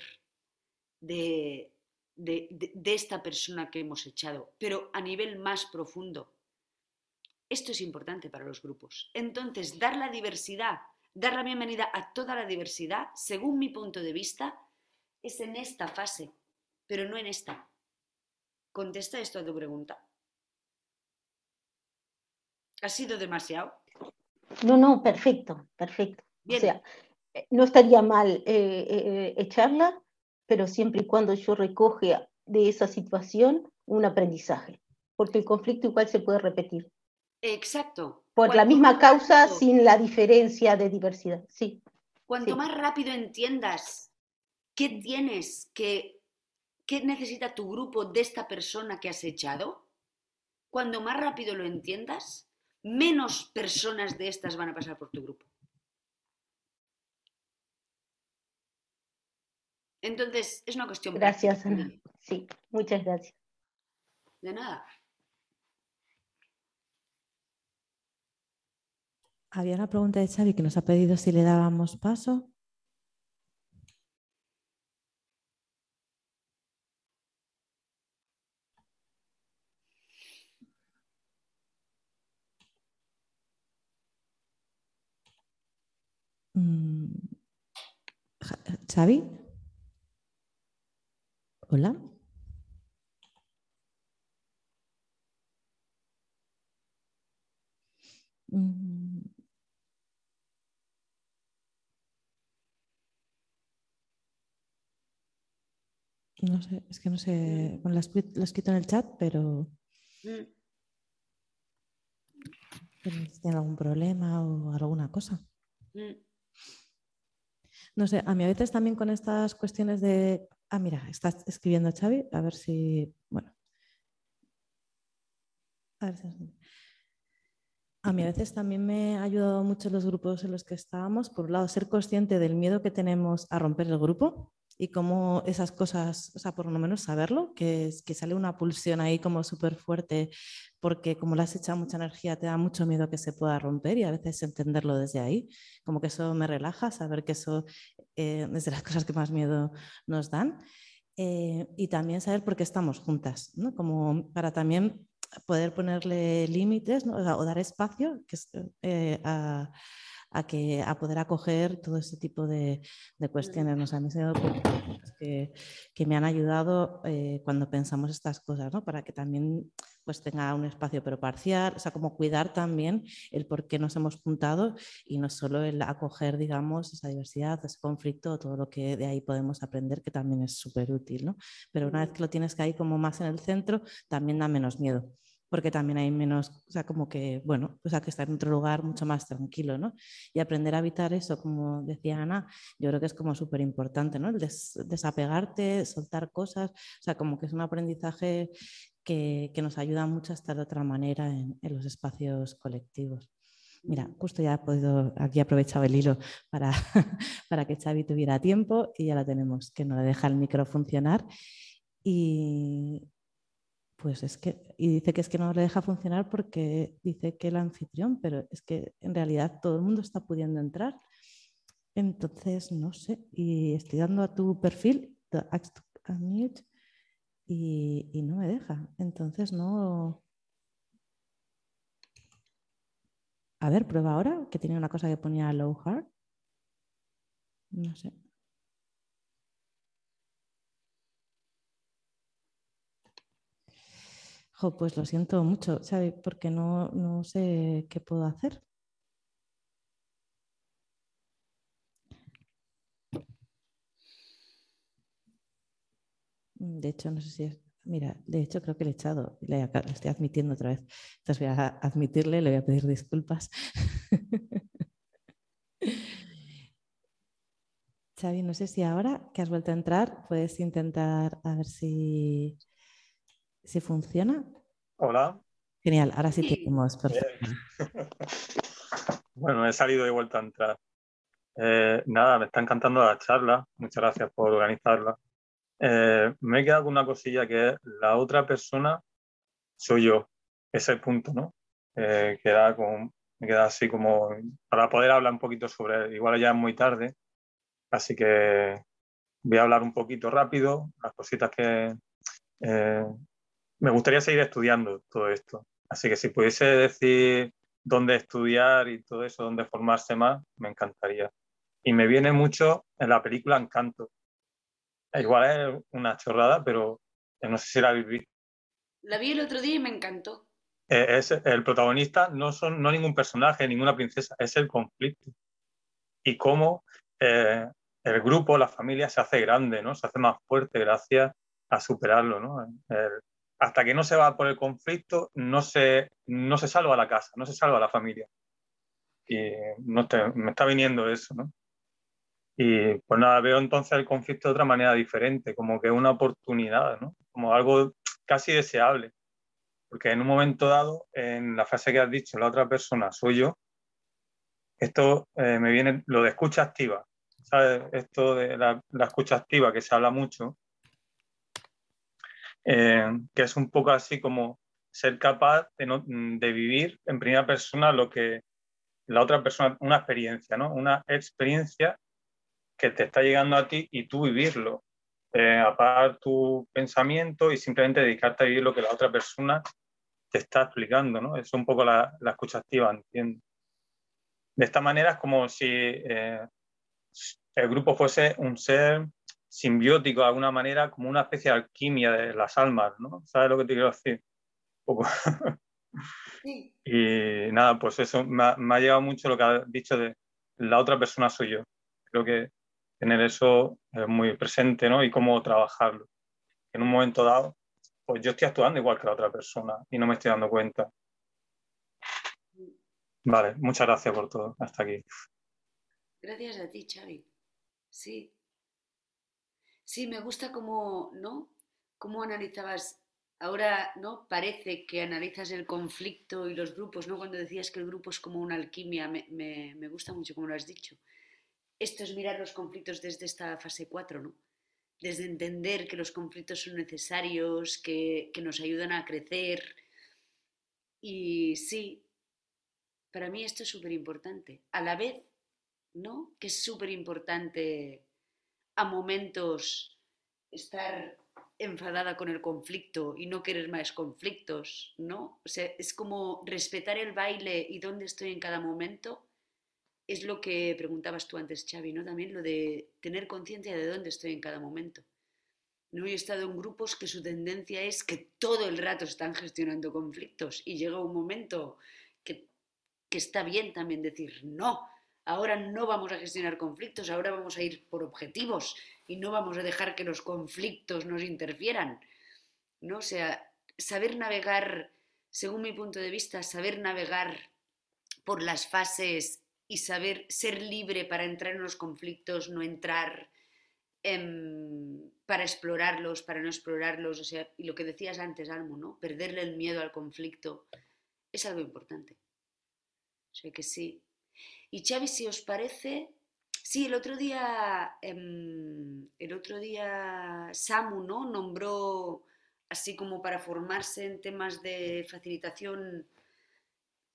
de, de, de, esta persona que hemos echado? Pero a nivel más profundo. Esto es importante para los grupos. Entonces, dar la diversidad dar la bienvenida a toda la diversidad, según mi punto de vista, es en esta fase, pero no en esta. Contesta esto a tu pregunta. ¿Ha sido demasiado? No, no, perfecto, perfecto. O sea, eh, no estaría mal eh, eh, echarla, pero siempre y cuando yo recoge de esa situación un aprendizaje, porque el conflicto igual se puede repetir. Exacto. Por la misma causa, sin la diferencia de diversidad, sí. Cuanto más rápido entiendas qué tienes, que, qué necesita tu grupo de esta persona que has echado, cuando más rápido lo entiendas, menos personas de estas van a pasar por tu grupo. Entonces, es una cuestión. Gracias, Ana. Sí, muchas gracias. De nada. Había una pregunta de Xavi que nos ha pedido si le dábamos paso. Mm. Xavi. Hola. Mm. No sé, es que no sé, lo he escrito en el chat, pero... Mm. ¿Tiene algún problema o alguna cosa? Mm. No sé, a mí a veces también con estas cuestiones de... Ah, mira, estás escribiendo Xavi, a ver si... Bueno. A ver si... A mí a veces también me ha ayudado mucho los grupos en los que estábamos, por un lado, ser consciente del miedo que tenemos a romper el grupo y cómo esas cosas, o sea, por lo menos saberlo, que, que sale una pulsión ahí como súper fuerte, porque como le has echado mucha energía, te da mucho miedo que se pueda romper y a veces entenderlo desde ahí, como que eso me relaja, saber que eso eh, es de las cosas que más miedo nos dan. Eh, y también saber por qué estamos juntas, ¿no? como para también poder ponerle límites o, dar espacio que, eh, a, que, a poder acoger todo ese tipo de, cuestiones. ¿no? que, que, me han ayudado eh, cuando pensamos estas cosas, ¿no? para que también pues, tenga un espacio pero parcial, o sea, como cuidar también el por qué nos hemos juntado y no solo el acoger, digamos, esa diversidad, ese conflicto, todo lo que de ahí podemos aprender, que también es súper útil. ¿no? Pero una vez que lo tienes que ahí como más en el centro, también da menos miedo porque también hay menos, o sea, como que, bueno, pues hay que estar en otro lugar mucho más tranquilo, ¿no? Y aprender a evitar eso, como decía Ana, yo creo que es como súper importante, ¿no? El desapegarte, soltar cosas, o sea, como que es un aprendizaje que, que nos ayuda mucho a estar de otra manera en, en los espacios colectivos. Mira, justo ya he podido, aquí he aprovechado el hilo para, para que Xavi tuviera tiempo y ya la tenemos, que no le deja el micro funcionar. Y, pues es que, y dice que es que no le deja funcionar porque dice que el anfitrión, pero es que en realidad todo el mundo está pudiendo entrar. Entonces, no sé, y estoy dando a tu perfil, y, y no me deja. Entonces, no. A ver, prueba ahora, que tiene una cosa que ponía low hard. No sé. Pues lo siento mucho, ¿sabe? Porque no, no sé qué puedo hacer. De hecho, no sé si es. Mira, de hecho creo que le he echado, le, estoy admitiendo otra vez. Entonces voy a admitirle, le voy a pedir disculpas. Xavi, no sé si ahora que has vuelto a entrar puedes intentar a ver si ¿Se funciona? Hola. Genial, ahora sí tenemos. bueno, he salido de vuelta a entrar. Eh, nada, me está encantando la charla. Muchas gracias por organizarla. Eh, me he quedado con una cosilla que es la otra persona soy yo. Ese punto, ¿no? Eh, queda me queda así como para poder hablar un poquito sobre, igual ya es muy tarde, así que voy a hablar un poquito rápido, las cositas que, me gustaría seguir estudiando todo esto. Así que si pudiese decir dónde estudiar y todo eso, dónde formarse más, me encantaría. Y me viene mucho en la película Encanto. Igual es una chorrada, pero no sé si la habéis visto. La vi el otro día y me encantó. Eh, es, el protagonista no son no ningún personaje, ninguna princesa, es el conflicto. Y cómo eh, el grupo, la familia se hace grande, ¿no? Se hace más fuerte gracias a superarlo, ¿no? Hasta que no se va por el conflicto, no se, no se salva la casa, no se salva la familia. Y no me está viniendo eso, ¿no? Y pues nada, veo entonces el conflicto de otra manera diferente, como que una oportunidad, ¿no? Como algo casi deseable. Porque en un momento dado, en la frase que has dicho, la otra persona soy yo, esto eh, me viene lo de escucha activa, ¿sabes? Esto de la escucha activa que se habla mucho, eh, que es un poco así como ser capaz de, vivir en primera persona lo que la otra persona, una experiencia, ¿no? Una experiencia que te está llegando a ti y tú vivirlo. Eh, apagar tu pensamiento y simplemente dedicarte a vivir lo que la otra persona te está explicando, ¿no? Es un poco la, escucha activa, entiendo. De esta manera es como si eh, el grupo fuese un ser simbiótico de alguna manera, como una especie de alquimia de las almas, ¿no? ¿Sabes lo que te quiero decir? y nada, pues eso me ha, me ha llevado mucho lo que has dicho de la otra persona soy yo. Creo que tener eso es muy presente, ¿no? Y cómo trabajarlo. En un momento dado, pues yo estoy actuando igual que la otra persona y no me estoy dando cuenta. Vale, muchas gracias por todo. Hasta aquí. Gracias a ti, Xavi. Sí. Sí, me gusta cómo, ¿no? Cómo analizabas. Ahora, ¿no? Parece que analizas el conflicto y los grupos, ¿no? Cuando decías que el grupo es como una alquimia, me, me, me gusta mucho como lo has dicho. Esto es mirar los conflictos desde esta fase 4, ¿no? Desde entender que los conflictos son necesarios, que, que nos ayudan a crecer. Y sí, para mí esto es súper importante. A la vez, ¿no? Que es súper importante a momentos estar enfadada con el conflicto y no querer más conflictos, ¿no? O sea, es como respetar el baile y dónde estoy en cada momento. Es lo que preguntabas tú antes, Xavi, ¿no? También lo de tener conciencia de dónde estoy en cada momento. ¿no? he estado en grupos que su tendencia es que todo el rato están gestionando conflictos y llega un momento que, que está bien también decir no, ahora no vamos a gestionar conflictos, ahora vamos a ir por objetivos y no vamos a dejar que los conflictos nos interfieran. ¿no? Sea, saber navegar, según mi punto de vista, saber navegar por las fases y saber ser libre para entrar en los conflictos, no entrar para explorarlos, para no explorarlos, o sea, y lo que decías antes, Almo, ¿no? Perderle el miedo al conflicto es algo importante. O sea que sí, y Xavi, si os parece, sí, el otro día, em, el otro día Samu, ¿no? Nombró así como para formarse en temas de facilitación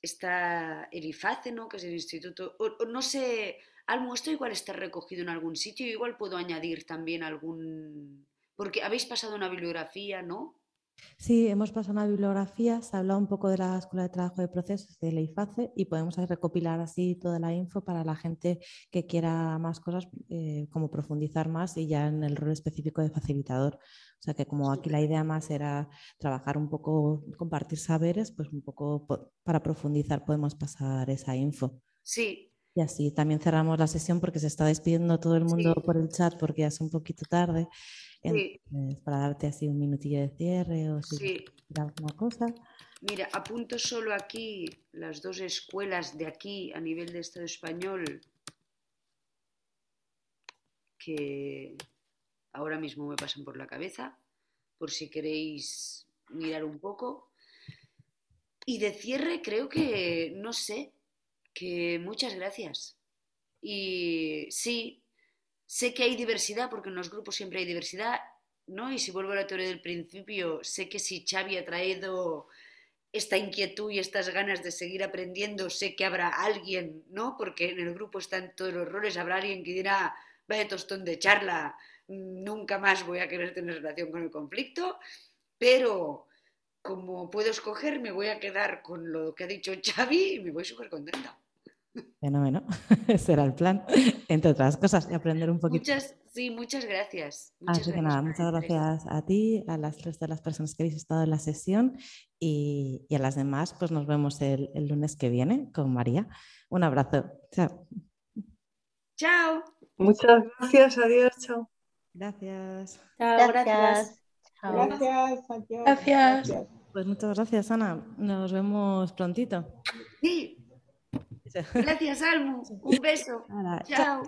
está el IFACE, ¿no? Que es el instituto, no sé, Almo, esto igual está recogido en algún sitio, igual puedo añadir también algún, porque habéis pasado una bibliografía, ¿no? Sí, hemos pasado una bibliografía, se ha hablado un poco de la Escuela de Trabajo de Procesos de la IFACE y podemos recopilar así toda la info para la gente que quiera más cosas, eh, como profundizar más y ya en el rol específico de facilitador. O sea que como aquí la idea más era trabajar un poco, compartir saberes, pues un poco para profundizar podemos pasar esa info. Sí. Y así también cerramos la sesión porque se está despidiendo todo el mundo por el chat porque ya es un poquito tarde. Para darte así un minutillo de cierre o si sí. alguna cosa. Mira, apunto solo aquí las dos escuelas de aquí a nivel de Estado español que ahora mismo me pasan por la cabeza, por si queréis mirar un poco. Y de cierre creo que, no sé, que muchas gracias. Y sí, sé que hay diversidad, porque en los grupos siempre hay diversidad, ¿no? Y si vuelvo a la teoría del principio, sé que si Xavi ha traído esta inquietud y estas ganas de seguir aprendiendo, sé que habrá alguien, ¿no? Porque en el grupo están todos los roles, habrá alguien que dirá, vaya tostón de charla, nunca más voy a querer tener relación con el conflicto, pero como puedo escoger, me voy a quedar con lo que ha dicho Xavi y me voy súper contenta. Fenómeno, ese era el plan, entre otras cosas, y aprender un poquito. Muchas, sí, muchas gracias. Muchas Así que nada, muchas gracias a ti, a las tres de las personas que habéis estado en la sesión y, y a las demás, pues nos vemos el, el, lunes que viene con María. Un abrazo. Chao. Chao. Muchas gracias, adiós, chao. Gracias. Chao, gracias. Chao. Gracias, adiós. Gracias. gracias. Pues muchas gracias, Ana. Nos vemos prontito. Sí. Gracias, Almu. Un beso. Chao.